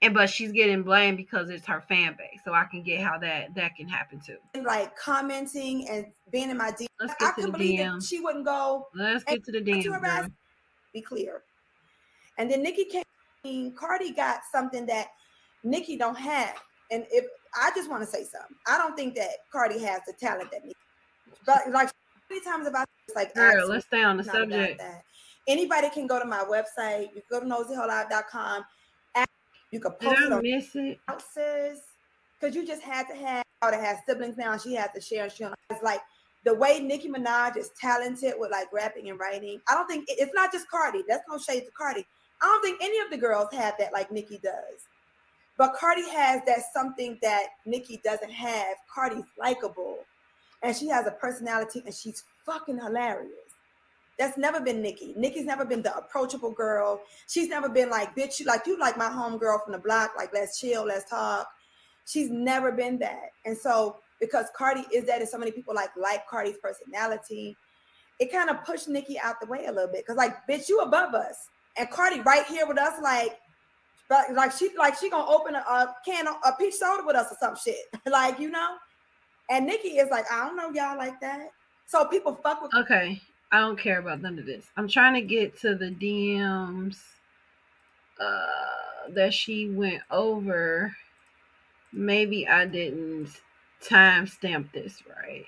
and but she's getting blamed because it's her fan base. So I can get how that that can happen too. like commenting and being in my DM. Let's I to couldn't the believe that DM. she wouldn't go. Let's get to the go DM, her Be clear. And then Nicki came. Cardi got something that Nicki don't have. And if I just want to say something, I don't think that Cardi has the talent that Nicki. But like many times about this, like Girl, let's stay on the it's not about subject. Anybody can go to my website. You can go to nosyholive.com. ask- You can post it I on miss it? houses because you just had to have oh, or to have siblings now and she has to share and she don't it's like the way Nicki Minaj is talented with like rapping and writing I don't think it's not just Cardi that's no shade to Cardi I don't think any of the girls have that like Nicki does but Cardi has that something that Nicki doesn't have Cardi's likable and she has a personality and she's fucking hilarious that's never been Nicki. Nicki's never been the approachable girl. She's never been like, bitch, you like you like my homegirl from the block, like let's chill, let's talk. She's never been that. And so because Cardi is that and so many people like like Cardi's personality, it kind of pushed Nicki out the way a little bit. Cause like, bitch, you above us. And Cardi right here with us, like, but like she like she gonna open a, a can of a peach soda with us or some shit. like, you know? And Nicki is like, I don't know y'all like that. So people fuck with Okay, I don't care about none of this. I'm trying to get to the DMs uh, that she went over. Maybe I didn't timestamp this right.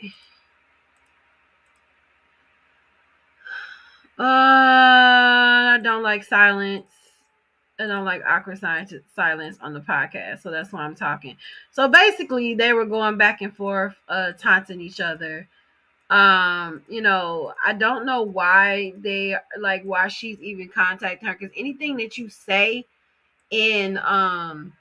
Uh, I don't like silence. I don't like awkward silence silence on the podcast, so that's why I'm talking. So basically, they were going back and forth, uh, taunting each other. Um, you know, I don't know why they like why she's even contacting her because anything that you say in um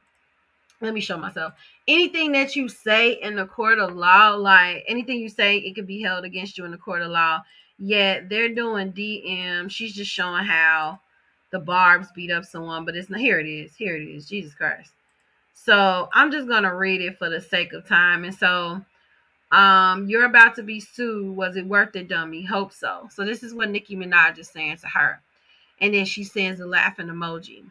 let me show myself anything that you say in the court of law like anything you say it could be held against you in the court of law yet they're doing dm she's just showing how the Barbz beat up someone but it's not here it is here it is jesus christ. So i'm just gonna read it for the sake of time and so um you're about to be sued. Was it worth it dummy? Hope so. So this is what nicki minaj is saying to her. And then she sends a laughing emoji.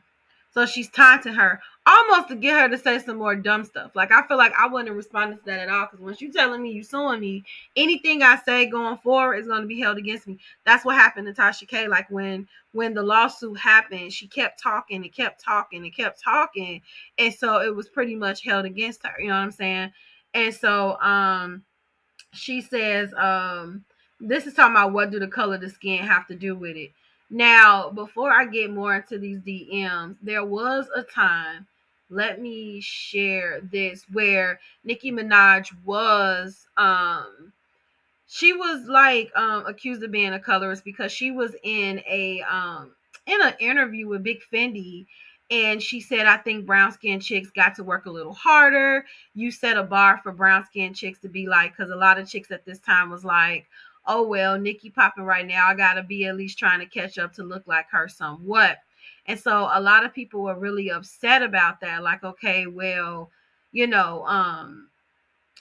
So she's taunting her almost to get her to say some more dumb stuff. Like I feel like I wouldn't have responded to that at all because once you're telling me you're suing me, anything I say going forward is going to be held against me. That's what happened to Tasha K. Like when when the lawsuit happened, she kept talking and kept talking and kept talking, and so it was pretty much held against her. You know what I'm saying? And so um, she says um, this is talking about what do the color of the skin have to do with it. Now, before I get more into these DMs, there was a time let me share this where Nicki Minaj was um she was like um accused of being a colorist because she was in a um in an interview with Big Fendi and she said I think brown skinned chicks got to work a little harder. You set a bar for brown skinned chicks to be like cuz a lot of chicks at this time was like oh well, Nicki popping right now. I gotta be at least trying to catch up to look like her somewhat. And so a lot of people were really upset about that. Like, okay, well, you know, um,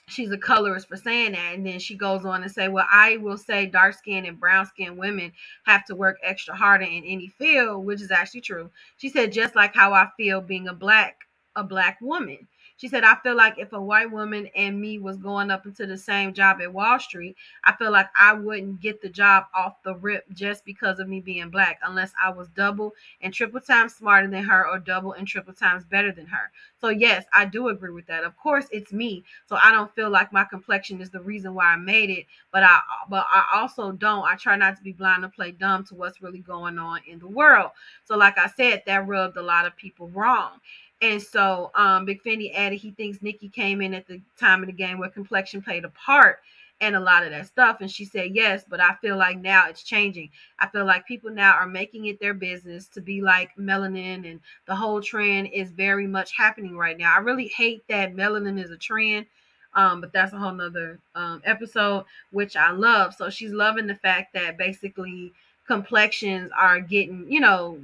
she's a colorist for saying that. And then she goes on and say, Well, I will say dark skinned and brown skinned women have to work extra harder in any field, which is actually true. She said, just like how I feel being a black a black woman. She said, I feel like if a white woman and me was going up into the same job at Wall Street, I feel like I wouldn't get the job off the rip just because of me being black, unless I was double and triple times smarter than her or double and triple times better than her. So, yes, I do agree with that. Of course, it's me. So I don't feel like my complexion is the reason why I made it. But I but I also don't. I try not to be blind to play dumb to what's really going on in the world. So, like I said, that rubbed a lot of people wrong. And so um, Big Fendi added he thinks Nicki came in at the time of the game where complexion played a part and a lot of that stuff. And she said, yes, but I feel like now it's changing. I feel like people now are making it their business to be like melanin, and the whole trend is very much happening right now. I really hate that melanin is a trend. Um, but that's a whole nother um, episode, which I love. So she's loving the fact that basically complexions are getting, you know,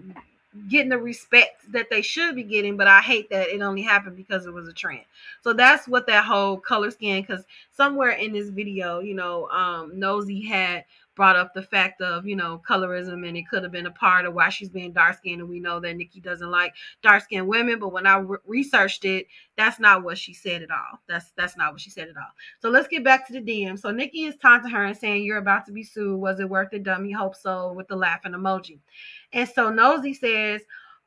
getting the respect that they should be getting, but I hate that it only happened because it was a trend. So that's what that whole color skin, because somewhere in this video, you know, um, Nosy had brought up the fact of, you know, colorism and it could have been a part of why she's being dark skinned. And we know that Nicki doesn't like dark skinned women, but when I re- researched it, that's not what she said at all. That's that's not what she said at all. So let's get back to the DM. So Nicki is taunting her and saying, You're about to be sued. Was it worth it, dummy? Hope so, with the laughing emoji. And so Nosy says,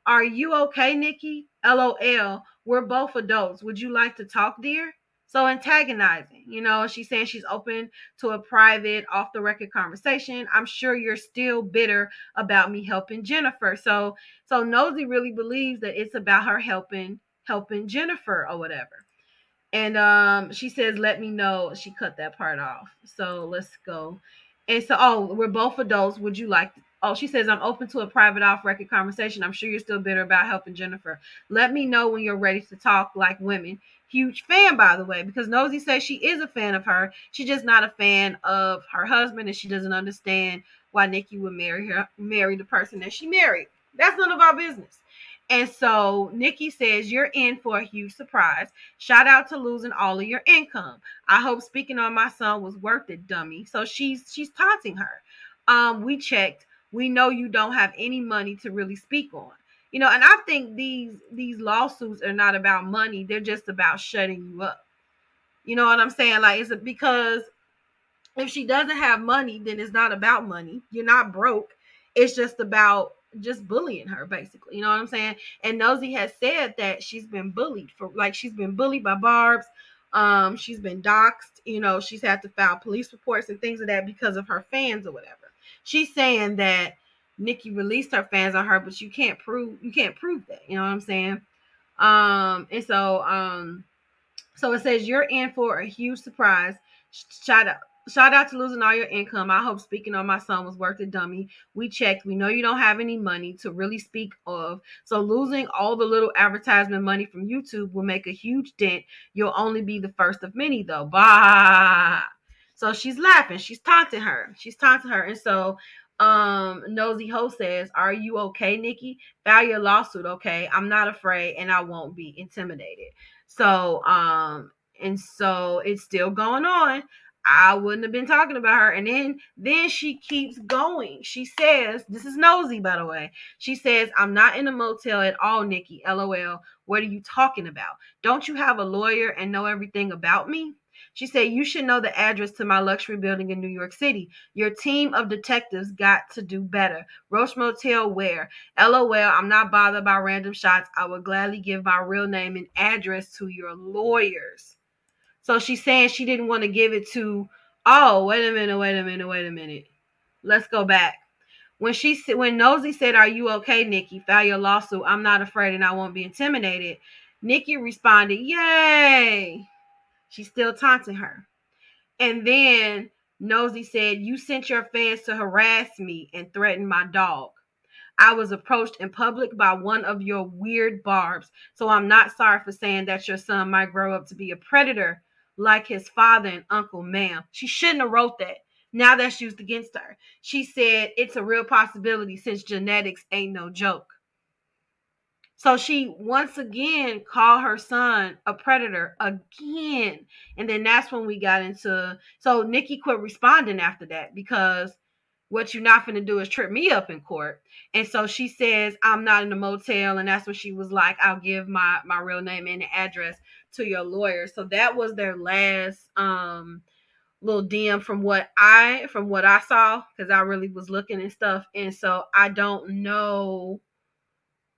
Are you okay, Nicki? LOL. We're both adults. Would you like to talk, dear? So antagonizing, you know, she's saying she's open to a private, off the record conversation. I'm sure you're still bitter about me helping Jennifer. So, so Nosy really believes that it's about her helping, helping Jennifer or whatever. And um, she says, "Let me know." She cut that part off. So let's go. And so, oh, we're both adults. Would you like Oh, she says, I'm open to a private off record conversation. I'm sure you're still bitter about helping Jennifer. Let me know when you're ready to talk like women. Huge fan, by the way, because Nosy says she is a fan of her. She's just not a fan of her husband, and she doesn't understand why Nicki would marry her, marry the person that she married. That's none of our business. And so Nicki says, You're in for a huge surprise. Shout out to losing all of your income. I hope speaking on my son was worth it, dummy. So she's she's taunting her. Um, we checked we know you don't have any money to really speak on you know and i think these these lawsuits are not about money. They're just about shutting you up. You know what i'm saying? Like it's because if she doesn't have money then it's not about money. You're not broke. It's just about just bullying her basically. You know what i'm saying? And nosy has said that she's been bullied for like she's been bullied by Barbz. Um she's been doxxed. You know she's had to file police reports and things of that because of her fans or whatever. She's saying that Nicki released her fans on her, but you can't prove you can't prove that. You know what I'm saying? Um, and so um, so it says you're in for a huge surprise. Shout out. Shout out to losing all your income. I hope speaking on my son was worth it, dummy. We checked. We know you don't have any money to really speak of. So losing all the little advertisement money from YouTube will make a huge dent. You'll only be the first of many, though. Bye. So she's laughing. She's taunting her. She's taunting her. And so um Nosy Heaux says, Are you okay, Nicki? File your lawsuit, okay? I'm not afraid and I won't be intimidated. So um and so it's still going on. I wouldn't have been talking about her. And then then she keeps going. She says, this is nosy, by the way. She says, I'm not in a motel at all, Nicki. LOL. What are you talking about? Don't you have a lawyer and know everything about me? She said, You should know the address to my luxury building in New York City. Your team of detectives got to do better. Roche Motel, where? LOL, I'm not bothered by random shots. I would gladly give my real name and address to your lawyers. So she's saying she didn't want to give it to, oh, wait a minute, wait a minute, wait a minute. Let's go back. When she when Nosy said, Are you okay, Nicki? File your lawsuit. I'm not afraid and I won't be intimidated. Nicki responded, Yay. She's still taunting her. And then Nosy said, You sent your fans to harass me and threaten my dog. I was approached in public by one of your weird Barbz. So I'm not sorry for saying that your son might grow up to be a predator like his father and uncle, ma'am. She shouldn't have wrote that. Now that's used against her. She said it's a real possibility since genetics ain't no joke. So she once again called her son a predator again. And then that's when we got into so Nicki quit responding after that because what you're not gonna do is trip me up in court. And so she says, I'm not in a motel, and that's when she was like, I'll give my my real name and address to your lawyer. So that was their last um little DM from what I from what I saw, because I really was looking and stuff. And so I don't know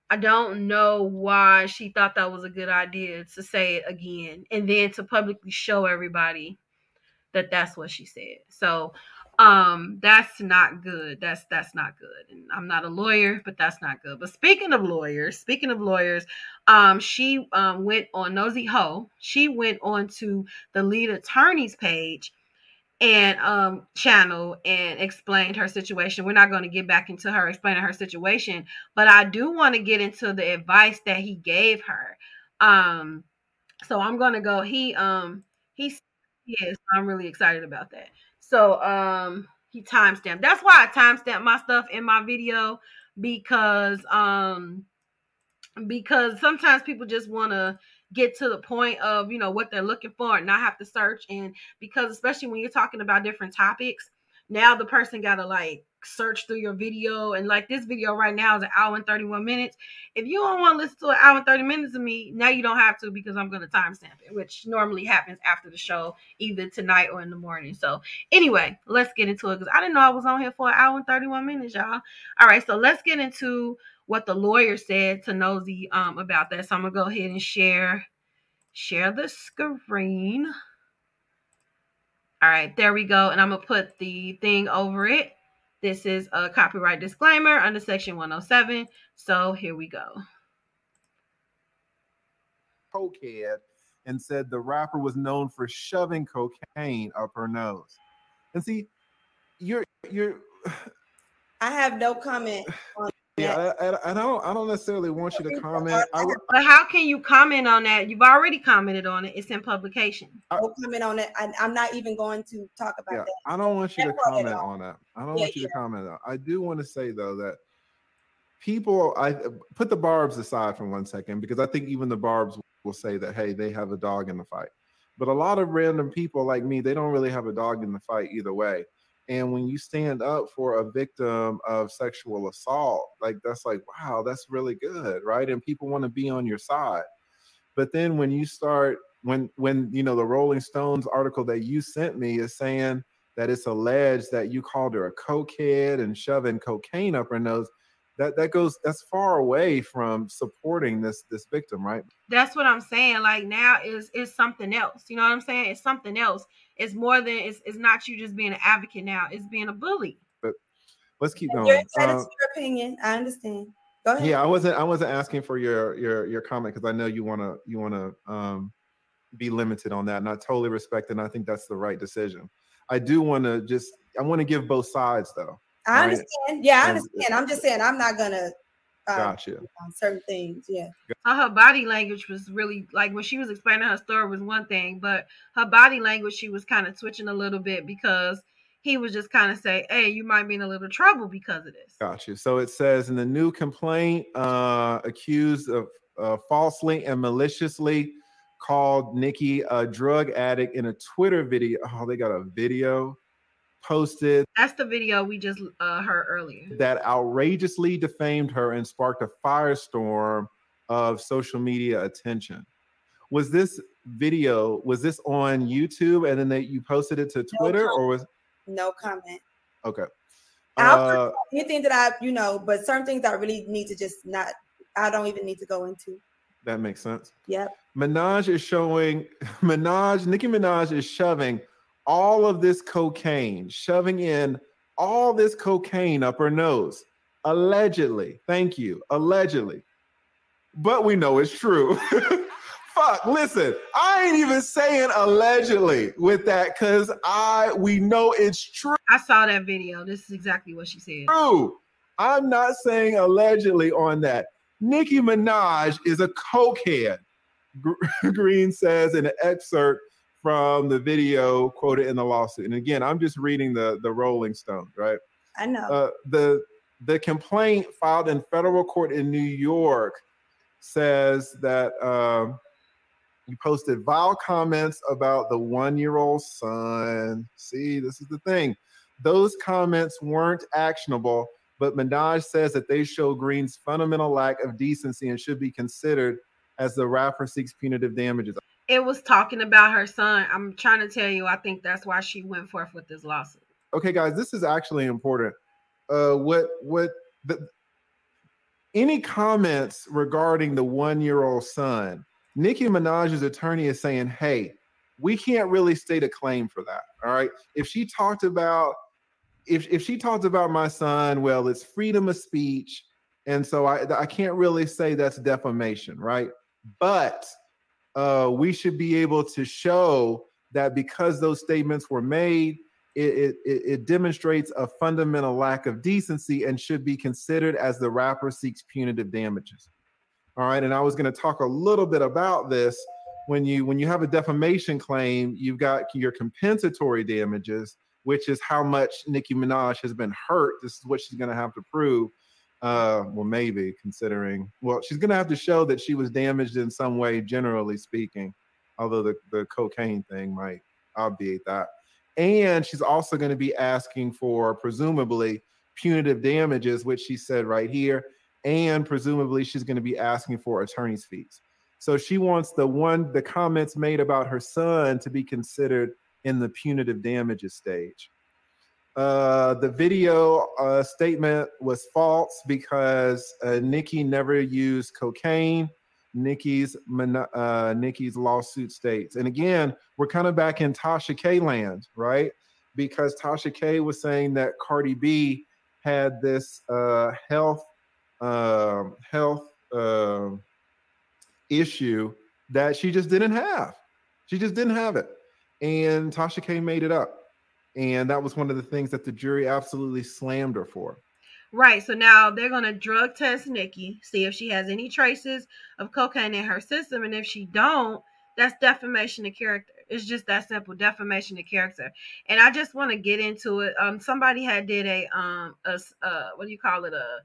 I don't know why she thought that was a good idea to say it again and then to publicly show everybody that that's what she said. So um that's not good. That's that's not good. And I'm not a lawyer, but that's not good. But speaking of lawyers, speaking of lawyers, um she um went on Nosy Heaux. She went on to the lead attorney's page and um channel and explained her situation. We're not going to get back into her explaining her situation, but I do want to get into the advice that he gave her. Um so I'm going to go he um he's yes, I'm really excited about that. So um he timestamped. That's why I timestamp my stuff in my video because um because sometimes people just want to get to the point of you know what they're looking for and not have to search. And because especially when you're talking about different topics now the person got to like search through your video and like this video right now is an hour and 31 minutes if you don't want to listen to an hour and 30 minutes of me now you don't have to because i'm going to timestamp it which normally happens after the show either tonight or in the morning so anyway let's get into it because i didn't know i was on here for an hour and 31 minutes y'all all right so let's get into what the lawyer said to Nosy um, about that. So I'm gonna go ahead and share share the screen. All right, there we go. And I'm gonna put the thing over it. This is a copyright disclaimer under section 107. So here we go. cokehead and said the rapper was known for shoving cocaine up her nose. And see, you're you're I have no comment on yeah, I, I, I don't I don't necessarily want you to comment. I, But how can you comment on that? You've already commented on it. It's in publication. no comment on it. I, I'm not even going to talk about yeah, that. I don't want you to That's all comment on that. I don't Yeah, want you to comment on. That. I do want to say though that people I put the barbz aside for one second because I think even the barbz will say that hey, they have a dog in the fight. But a lot of random people like me, they don't really have a dog in the fight either way. And when you stand up for a victim of sexual assault, like that's like, wow, that's really good, right? And people want to be on your side. But then when you start, when when you know the Rolling Stones article that you sent me is saying that it's alleged that you called her a cokehead and shoving cocaine up her nose, that that goes that's far away from supporting this this victim, right? That's what I'm saying. Like now is is something else. You know what I'm saying? It's something else. It's more than it's it's not you just being an advocate now. It's being a bully. But let's keep You're going. entitled Uh, to your opinion. I understand. Go ahead. yeah, I wasn't I wasn't asking for your your your comment because I know you want to you want to um be limited on that, and I totally respect it. And I think that's the right decision. I do want to just I want to give both sides though. I right? understand. Yeah, I And- understand. I'm just saying I'm not gonna uh, Gotcha. on certain things. Yeah. So her body language was really like when she was explaining her story was one thing, but her body language she was kind of twitching a little bit because he was just kind of say, "Hey, you might be in a little trouble because of this." Gotcha. So it says in the new complaint, uh, accused of uh, falsely and maliciously called Nicki a drug addict in a Twitter video. Oh, they got a video posted That's the video we just uh, heard earlier. that outrageously defamed her and sparked a firestorm of social media attention. Was this video was this on YouTube and then they, you posted it to Twitter or was No comment. okay? I'll Uh, anything that I, you know, but certain things I really need to just not. I don't even need to go into. that makes sense. Yep. Minaj is showing Minaj, Nicki Minaj is shoving all of this cocaine, shoving in all this cocaine up her nose. Allegedly. Thank you. Allegedly. But we know it's true. Fuck, listen, I ain't even saying allegedly with that because I we know it's true. I saw that video. This is exactly what she said. True. I'm not saying allegedly on that. Nicki Minaj is a cokehead. Gr- Green says in an excerpt from the video quoted in the lawsuit. And again, I'm just reading the the Rolling Stone, right? I know. Uh, the the complaint filed in federal court in New York says that um, you posted vile comments about the one-year-old son. See, this is the thing; those comments weren't actionable, but Minaj says that they show Green's fundamental lack of decency and should be considered as the rapper seeks punitive damages. It was talking about her son. I'm trying to tell you, I think that's why she went forth with this lawsuit. okay guys this is actually important. Uh what what the any comments regarding the one year old son? Nicki minaj's attorney is saying hey we can't really state a claim for that all right? If she talked about if if she talked about my son well it's freedom of speech. And so i i can't really say that's defamation right? But uh we should be able to show that because those statements were made it, it, it demonstrates a fundamental lack of decency and should be considered as the rapper seeks punitive damages. All right, and I was going to talk a little bit about this when you when you have a defamation claim, you've got your compensatory damages, which is how much Nicki Minaj has been hurt. This is what she's going to have to prove. Uh, well, maybe considering, well, she's to have to show that she was damaged in some way, generally speaking. Although the the cocaine thing might obviate that and she's also to be asking for presumably punitive damages which she said right here and presumably she's to be asking for attorney's fees so she wants the one the comments made about her son to be considered in the punitive damages stage uh, the video uh, statement was false because uh, Nicki never used cocaine. Nicki's uh, Nicki's lawsuit states, and again, we're kind of back in Tasha K land, right? Because Tasha K was saying that Cardi B had this uh, health um health um issue that she just didn't have. She just didn't have it, and Tasha K made it up, and that was one of the things that the jury absolutely slammed her for. Right. So now they're gonna drug test Nicki, see if she has any traces of cocaine in her system, and if she don't, that's defamation of character. It's just that simple, defamation of character. And I just want to get into it. Um, somebody had did a um a uh what do you call it a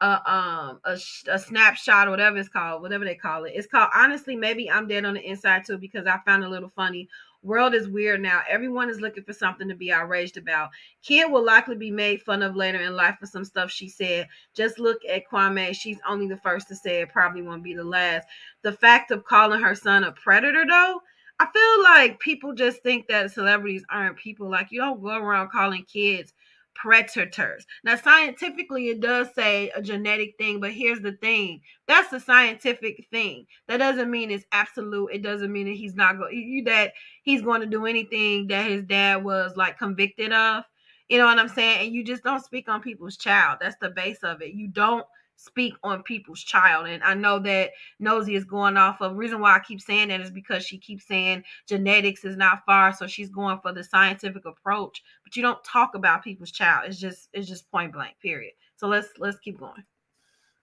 a um a, a snapshot or whatever it's called, whatever they call it. It's called honestly maybe I'm dead on the inside too because I found it a little funny. World is weird now. Everyone is looking for something to be outraged about. Kid will likely be made fun of later in life for some stuff she said. Just look at Kwame. She's only the first to say it, probably won't be the last. The fact of calling her son a predator, though, I feel like people just think that celebrities aren't people. Like, you don't go around calling kids predators. Now, scientifically, it does say a genetic thing, but here's the thing that's a scientific thing. That doesn't mean it's absolute. It doesn't mean that he's not going that he's going to do anything that his dad was like convicted of. You know what I'm saying? And you just don't speak on people's child. That's the base of it. You don't speak on people's child. And I know that Nosy is going off of reason why I keep saying that is because she keeps saying genetics is not far. So she's going for the scientific approach. But you don't talk about people's child. It's just it's just point blank, period. So let's let's keep going.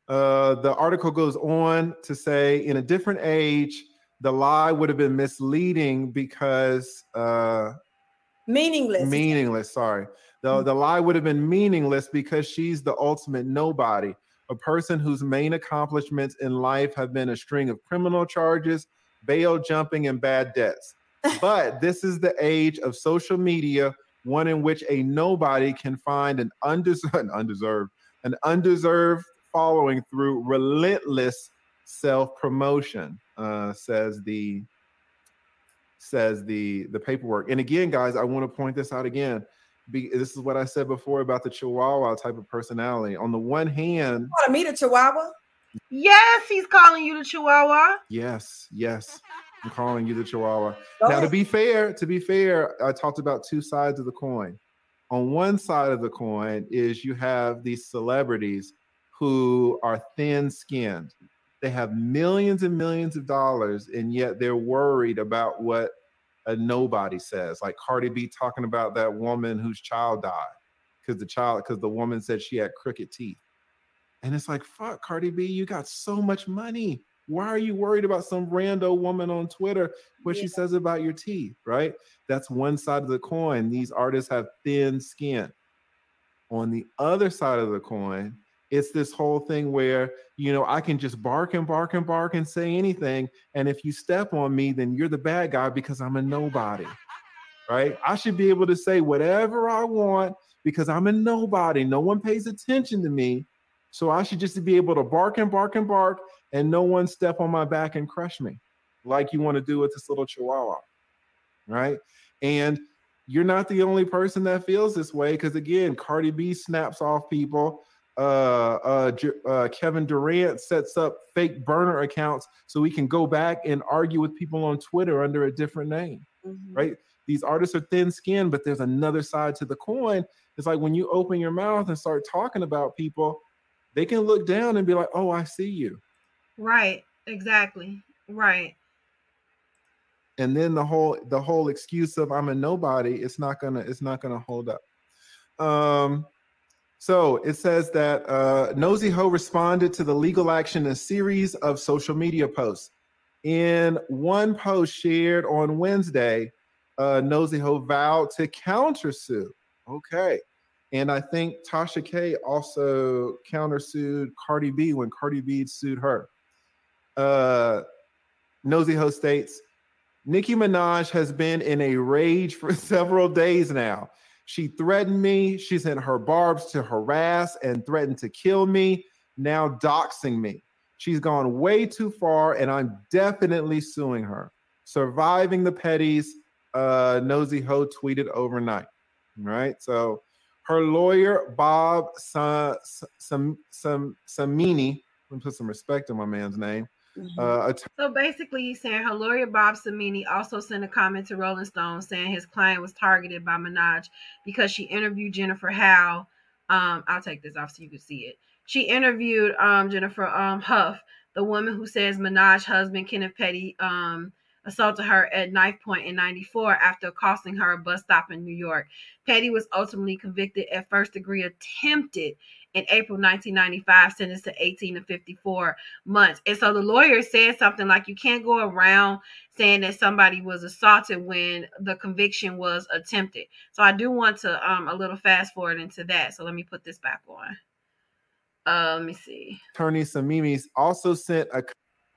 Uh, the article goes on to say in a different age, the lie would have been misleading because uh, Meaningless. meaningless. Sorry, the the lie would have been meaningless because she's the ultimate nobody, a person whose main accomplishments in life have been a string of criminal charges, bail jumping, and bad debts. But this is the age of social media, one in which a nobody can find an undeserved, an undeserved, an undeserved following through relentless self-promotion, uh, says the says the the paperwork. And again, guys, I want to point this out again. Be, this is what I said before about the Chihuahua type of personality. On the one hand, Want to meet a Chihuahua? Yes, he's calling you the Chihuahua. Yes, yes. I'm calling you the Chihuahua. Go Now, to be fair, to be fair, I talked about two sides of the coin. On one side of the coin is you have these celebrities who are thin-skinned. They have millions and millions of dollars, and yet they're worried about what a nobody says. Like Cardi B talking about that woman whose child died because the child, because the woman said she had crooked teeth. And it's like, fuck, Cardi B, you got so much money. Why are you worried about some rando woman on Twitter what she says about your teeth, right? That's one side of the coin. These artists have thin skin. On the other side of the coin, it's this whole thing where, you know, I can just bark and bark and bark and say anything. And if you step on me, then you're the bad guy because I'm a nobody, right? I should be able to say whatever I want because I'm a nobody. No one pays attention to me. So I should just be able to bark and bark and bark and no one step on my back and crush me like you want to do with this little chihuahua. Right. And you're not the only person that feels this way because again, Cardi B snaps off people. Uh, uh, uh, Kevin Durant sets up fake burner accounts so he can go back and argue with people on Twitter under a different name. Right. These artists are thin skinned, but there's another side to the coin. It's like when you open your mouth and start talking about people, they can look down and be like, oh, I see you. Right. Exactly. Right. and then the whole the whole excuse of i'm a nobody it's not gonna it's not gonna hold up um so it says that uh nosy heaux responded to the legal action in a series of social media posts. In one post shared on wednesday uh nosy heaux vowed to countersue. Okay. And i think tasha k also countersued cardi b when cardi b sued her. Uh nosy heaux states Nicki Minaj has been in a rage for several days now. She threatened me. She sent her barbz to harass and threatened to kill me, now doxing me. She's gone way too far, and I'm definitely suing her. Surviving the petties, uh, Nosy Heaux tweeted overnight. Right? So her lawyer, Bob Sa- Sa- Sam- Sam- Samini, let me put some respect on my man's name. Uh, att- So basically, he's saying her lawyer Bob Samini also sent a comment to Rolling Stone saying his client was targeted by Minaj because she interviewed Jennifer Hough. Um, I'll take this off so you can see it. She interviewed um, Jennifer um, Hough, the woman who says Minaj's husband Kenneth Petty um, assaulted her at knife point in '94 after accosting her at a bus stop in New York. Petty was ultimately convicted at first degree attempted in April 1995, sentenced to 18 to 54 months. And so the lawyer said something like, you can't go around saying that somebody was assaulted when the conviction was attempted. So I do want to um a little fast forward into that. So let me put this back on. Uh, let me see. attorney Samini also sent a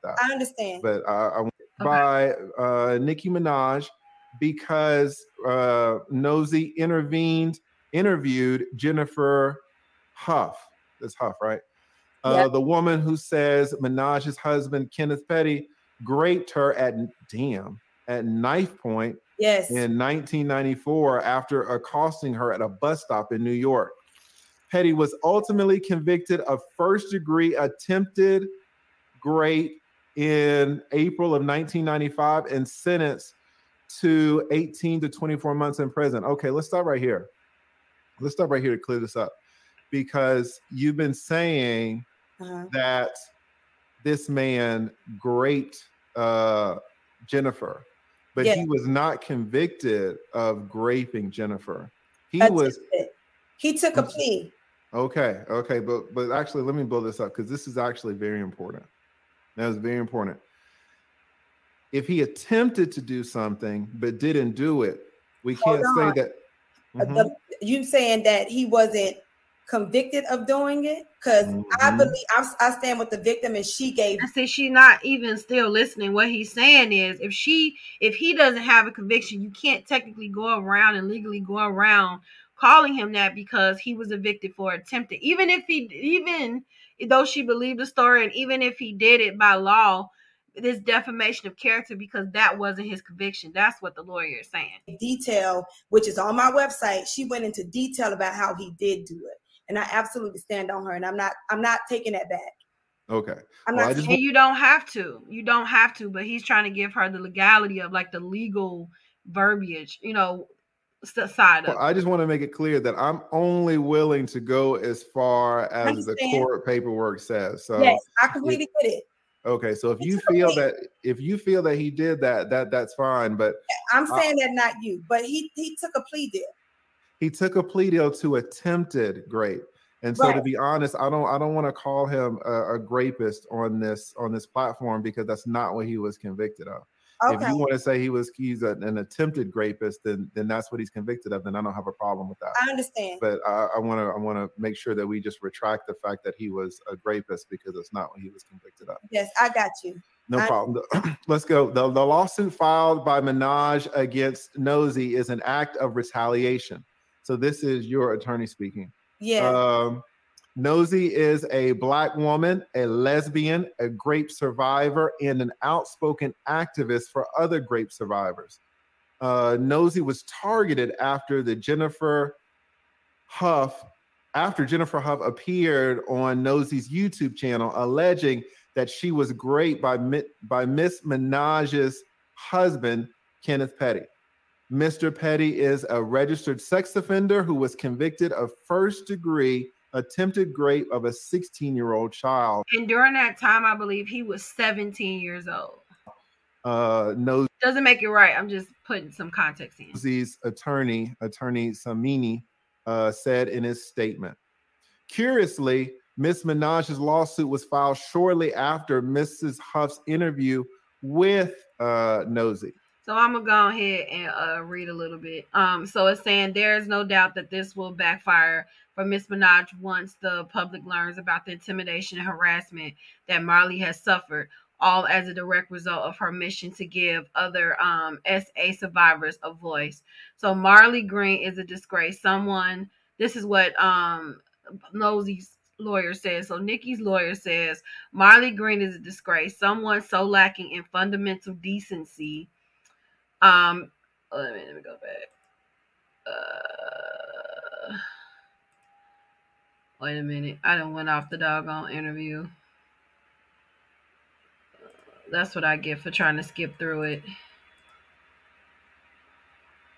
I understand. but uh, I by uh, Nicki Minaj because uh, Nosy intervened, interviewed Jennifer Hough. That's Hough, right? Uh, Yep. The woman who says Minaj's husband Kenneth Petty raped her at damn at knife point Yes. in 1994 after accosting her at a bus stop in New York. Petty was ultimately convicted of first degree attempted rape in April of 1995 and sentenced to 18 to 24 months in prison. Okay, let's stop right here. Let's stop right here to clear this up because you've been saying Uh-huh. that this man raped uh, Jennifer, but he was not convicted of raping Jennifer. He Attempted. was He took a plea. okay, okay, but but actually, let me blow this up because this is actually very important. That was very important. If he attempted to do something but didn't do it, we Hold can't say that. Uh, Mhm. the- you saying that he wasn't convicted of doing it because I Mhm. believe I, I stand with the victim and she gave I see she's not even still listening. What he's saying is if she if he doesn't have a conviction, you can't technically go around and legally go around calling him that because he was evicted for attempted. Even if he even though she believed the story and even if he did it by law, this defamation of character because that wasn't his conviction. That's what the lawyer is saying. detail, which is on my website. She went into detail about how he did do it. And I absolutely stand on her and I'm not I'm not taking that back. Okay. I'm Well, not I just you don't have to. You don't have to, but he's trying to give her the legality of like the legal verbiage, you know, s- side of Well, I just want to make it clear that I'm only willing to go as far as the court paperwork says. So yes, I completely get it. okay, so if you feel that if you feel that he did that, that that's fine. But I'm saying that not you, but he he took a plea deal. he took a plea deal to attempted grape. And so to be honest, I don't I don't want to call him a, a grapist on this on this platform because that's not what he was convicted of. If you want to say he was he's a- an attempted rapist, then then that's what he's convicted of. Then I don't have a problem with that. I understand. But I, I want to I want to make sure that we just retract the fact that he was a rapist because it's not what he was convicted of. Yes, I got you. No I- problem. Let's go. The, the lawsuit filed by Minaj against Nosy is an act of retaliation. So this is your attorney speaking. Yeah. Um, Nosy is a black woman, a lesbian, a grape survivor, and an outspoken activist for other grape survivors. Uh, Nosy was targeted after the Jennifer Hough, after Jennifer Hough appeared on Nosy's YouTube channel, alleging that she was raped by by Miss Minaj's husband, Kenneth Petty. Mr. Petty is a registered sex offender who was convicted of first degree attempted rape of a 16 year old child. And during that time, I believe he was 17 years old. Uh, knows Doesn't make it right. I'm just putting some context in. Nosy's attorney, attorney Samini, uh, said in his statement. Curiously, Miss Minaj's lawsuit was filed shortly after Mrs. Hough's interview with uh, Nosy. So I'm gonna go ahead and uh, read a little bit. Um, so it's saying there is no doubt that this will backfire for Miss Minaj once the public learns about the intimidation and harassment that Marley has suffered, all as a direct result of her mission to give other um, SA survivors a voice. So Marley Green is a disgrace. Someone. This is what um, Nosy's lawyer says. So Nicki's lawyer says Marley Green is a disgrace. Someone so lacking in fundamental decency um, let me let me go back. Uh, wait a minute. I done went off the doggone interview. That's what I get for trying to skip through it.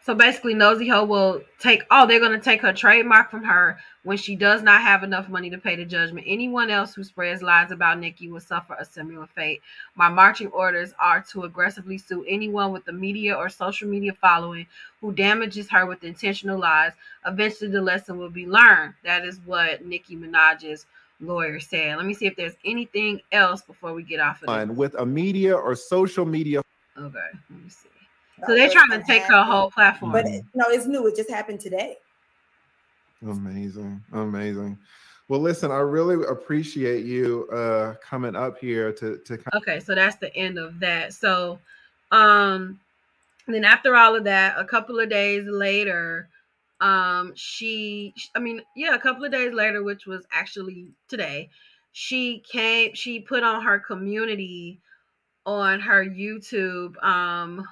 So basically, Nosy Heaux will take. Oh, they're going to take her trademark from her when she does not have enough money to pay the judgment. Anyone else who spreads lies about Nicki will suffer a similar fate. My marching orders are to aggressively sue anyone with a media or social media following who damages her with intentional lies. Eventually, the lesson will be learned. That is what Nicki Minaj's lawyer said. Let me see if there's anything else before we get off of this. With a media or social media Okay, let me see. So they're trying to take her whole platform. But it- no, it's new. It just happened today. Amazing, amazing. Well, listen, I really appreciate you uh coming up here to to kind Okay, so that's the end of that. So, um, then after all of that, a couple of days later, um, she, I mean, yeah, a couple of days later, which was actually today, she came, she put on her community on her YouTube. Um,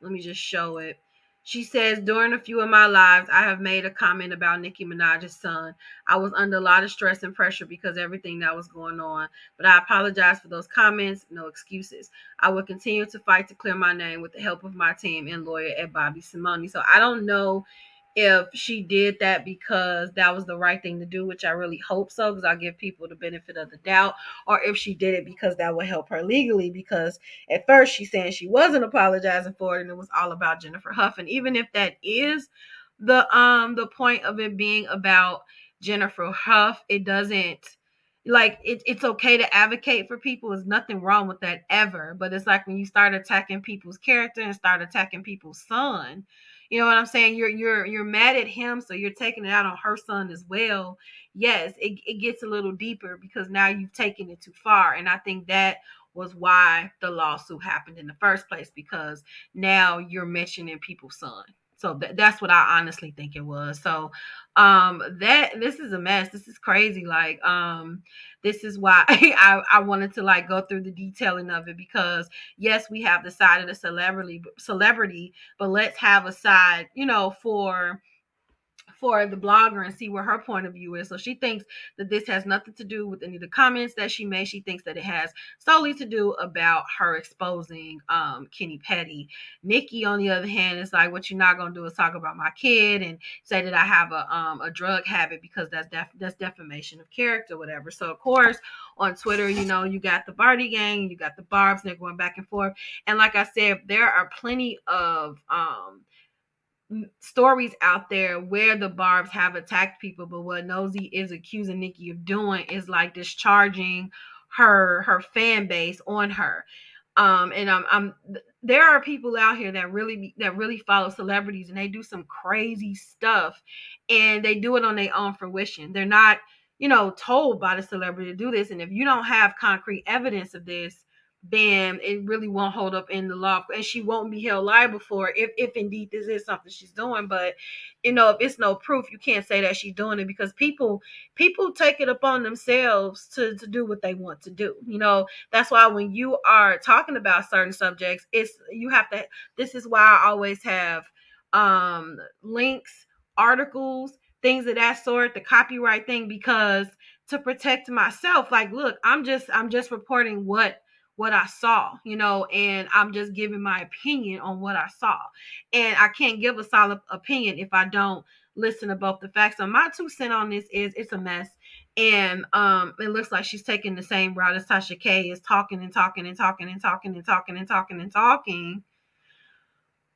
let me just show it. She says, during a few of my lives, I have made a comment about Nicki Minaj's son. I was under a lot of stress and pressure because everything that was going on. But I apologize for those comments. No excuses. I will continue to fight to clear my name with the help of my team and lawyer at Bobby Samini. So I don't know if she did that because that was the right thing to do, which I really hope so, because I'll give people the benefit of the doubt, or if she did it because that would help her legally. Because at first she's saying she wasn't apologizing for it and it was all about Jennifer Hough. And even if that is the um the point of it being about Jennifer Hough, it doesn't like it, it's okay to advocate for people. There's nothing wrong with that ever. But it's like when you start attacking people's character and start attacking people's son, You know what I'm saying? You're you're you're mad at him, so you're taking it out on her son as well. Yes, it, it gets a little deeper because now you've taken it too far. And I think that was why the lawsuit happened in the first place, because now you're mentioning people's son. So th- that's what I honestly think it was. So um that this is a mess. This is crazy. Like um this is why I, I wanted to like go through the detailing of it because yes, we have the side of the celebrity celebrity, but let's have a side, you know, for for the blogger and see where her point of view is. So she thinks that this has nothing to do with any of the comments that she made. She thinks that it has solely to do about her exposing um, Kenny Petty. Nicki, on the other hand, is like, what you're not gonna do is talk about my kid and say that I have a um, a drug habit because that's def- that's defamation of character, whatever. So of course on Twitter, you know, you got the Bardi gang, you got the Barbz, they're going back and forth. And like I said, there are plenty of um stories out there where the barbz have attacked people but what nosy is accusing nicki of doing is like discharging her her fan base on her. Um and i'm i'm there are people out here that really that really follow celebrities and they do some crazy stuff and they do it on their own fruition. They're not you know told by the celebrity to do this. And if you don't have concrete evidence of this then it really won't hold up in the law and she won't be held liable for it if, if indeed this is something she's doing. But you know if it's no proof you can't say that she's doing it because people people take it upon themselves to to do what they want to do you know? That's why when you are talking about certain subjects it's you have to this is why i always have um links articles things of that sort the copyright thing because to protect myself like look i'm just i'm just reporting what what I saw, you know, and I'm just giving my opinion on what I saw. And I can't give a solid opinion if I don't listen both the facts. So my two cent on this is it's a mess. And um it looks like she's taking the same route as Tasha K is talking and talking and talking and talking and talking and talking and talking.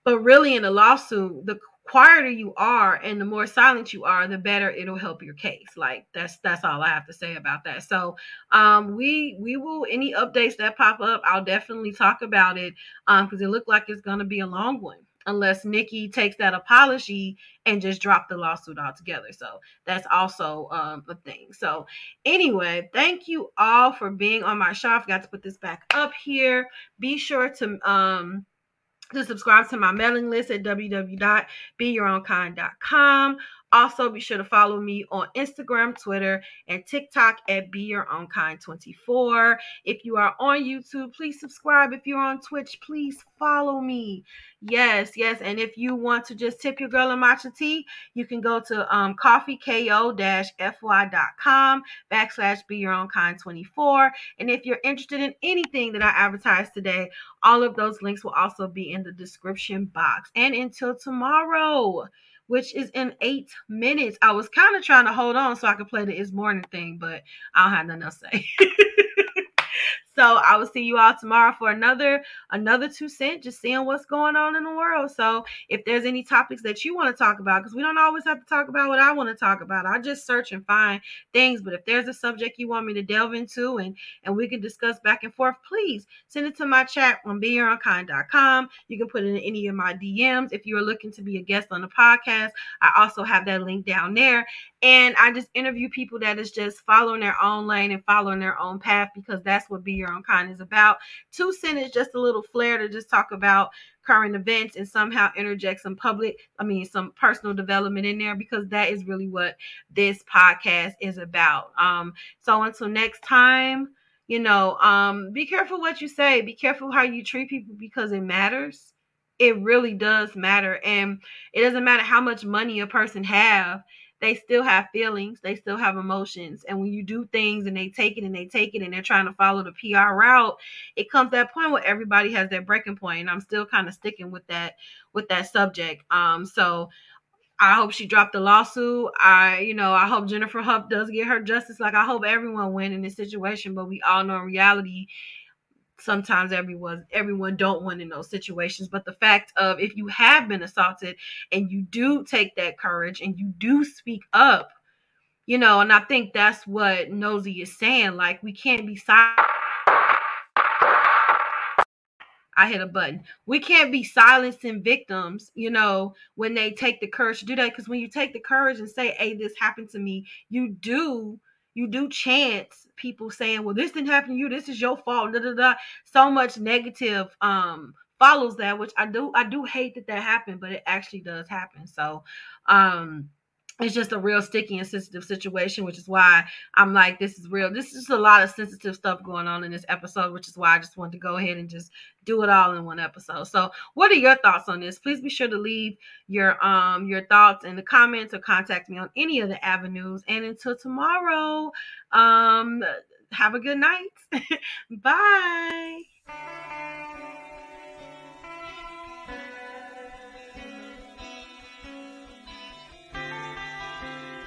But really in a lawsuit, the quieter you are and the more silent you are the better it'll help your case. Like that's that's all i have to say about that. So um we we will any updates that pop up i'll definitely talk about it um because it looked like it's going to be a long one unless nicki takes that apology and just drop the lawsuit altogether. So that's also um a thing. So anyway thank you all for being on my show. I forgot to put this back up here. Be sure to um to subscribe to my mailing list at www.beyourownkind.com. Also, be sure to follow me on Instagram, Twitter, and TikTok at Be Your Own Kind 24. If you are on YouTube, please subscribe. If you're on Twitch, please follow me. Yes, yes. And if you want to just tip your girl a matcha tea, you can go to um, coffeeko-fy.com backslash Be Your Own Kind 24. And if you're interested in anything that I advertised today, all of those links will also be in the description box. And until tomorrow which is in eight minutes. I was kind of trying to hold on so I could play the It's Morning thing, but I don't have nothing else to say. So I will see you all tomorrow for another another two cent, just seeing what's going on in the world. So if there's any topics that you want to talk about, because we don't always have to talk about what I want to talk about. I just search and find things. But if there's a subject you want me to delve into and and we can discuss back and forth, please send it to my chat on beyourownkind.com. You can put it in any of my DMs if you are looking to be a guest on the podcast. I also have that link down there. And I just interview people that is just following their own lane and following their own path because that's what Be Your Own Kind is about. Two is just a little flair to just talk about current events and somehow interject some public, I mean, some personal development in there because that is really what this podcast is about. Um, so until next time, you know, um, be careful what you say, be careful how you treat people because it matters. It really does matter. And it doesn't matter how much money a person have they still have feelings, they still have emotions. And when you do things and they take it and they take it and they're trying to follow the PR route, it comes that point where everybody has their breaking point. And I'm still kind of sticking with that with that subject. Um, so I hope she dropped the lawsuit. I, you know, I hope Jennifer Hough does get her justice. Like I hope everyone win in this situation, but we all know in reality sometimes everyone everyone don't win in those situations but the fact of if you have been assaulted and you do take that courage and you do speak up you know and i think that's what nosy is saying like we can't be silent I hit a button. We can't be silencing victims, you know, when they take the courage to do that. Because when you take the courage and say, hey, this happened to me, you do, you do chance people saying, well, this didn't happen to you. This is your fault. Da, da, da. So much negative um follows that, which I do, I do hate that that happened, but it actually does happen. So, um, it's just a real sticky and sensitive situation, which is why I'm like, this is real. This is a lot of sensitive stuff going on in this episode, which is why I just wanted to go ahead and just do it all in one episode. So, what are your thoughts on this? Please be sure to leave your um your thoughts in the comments or contact me on any of the avenues. And until tomorrow, um, have a good night. Bye.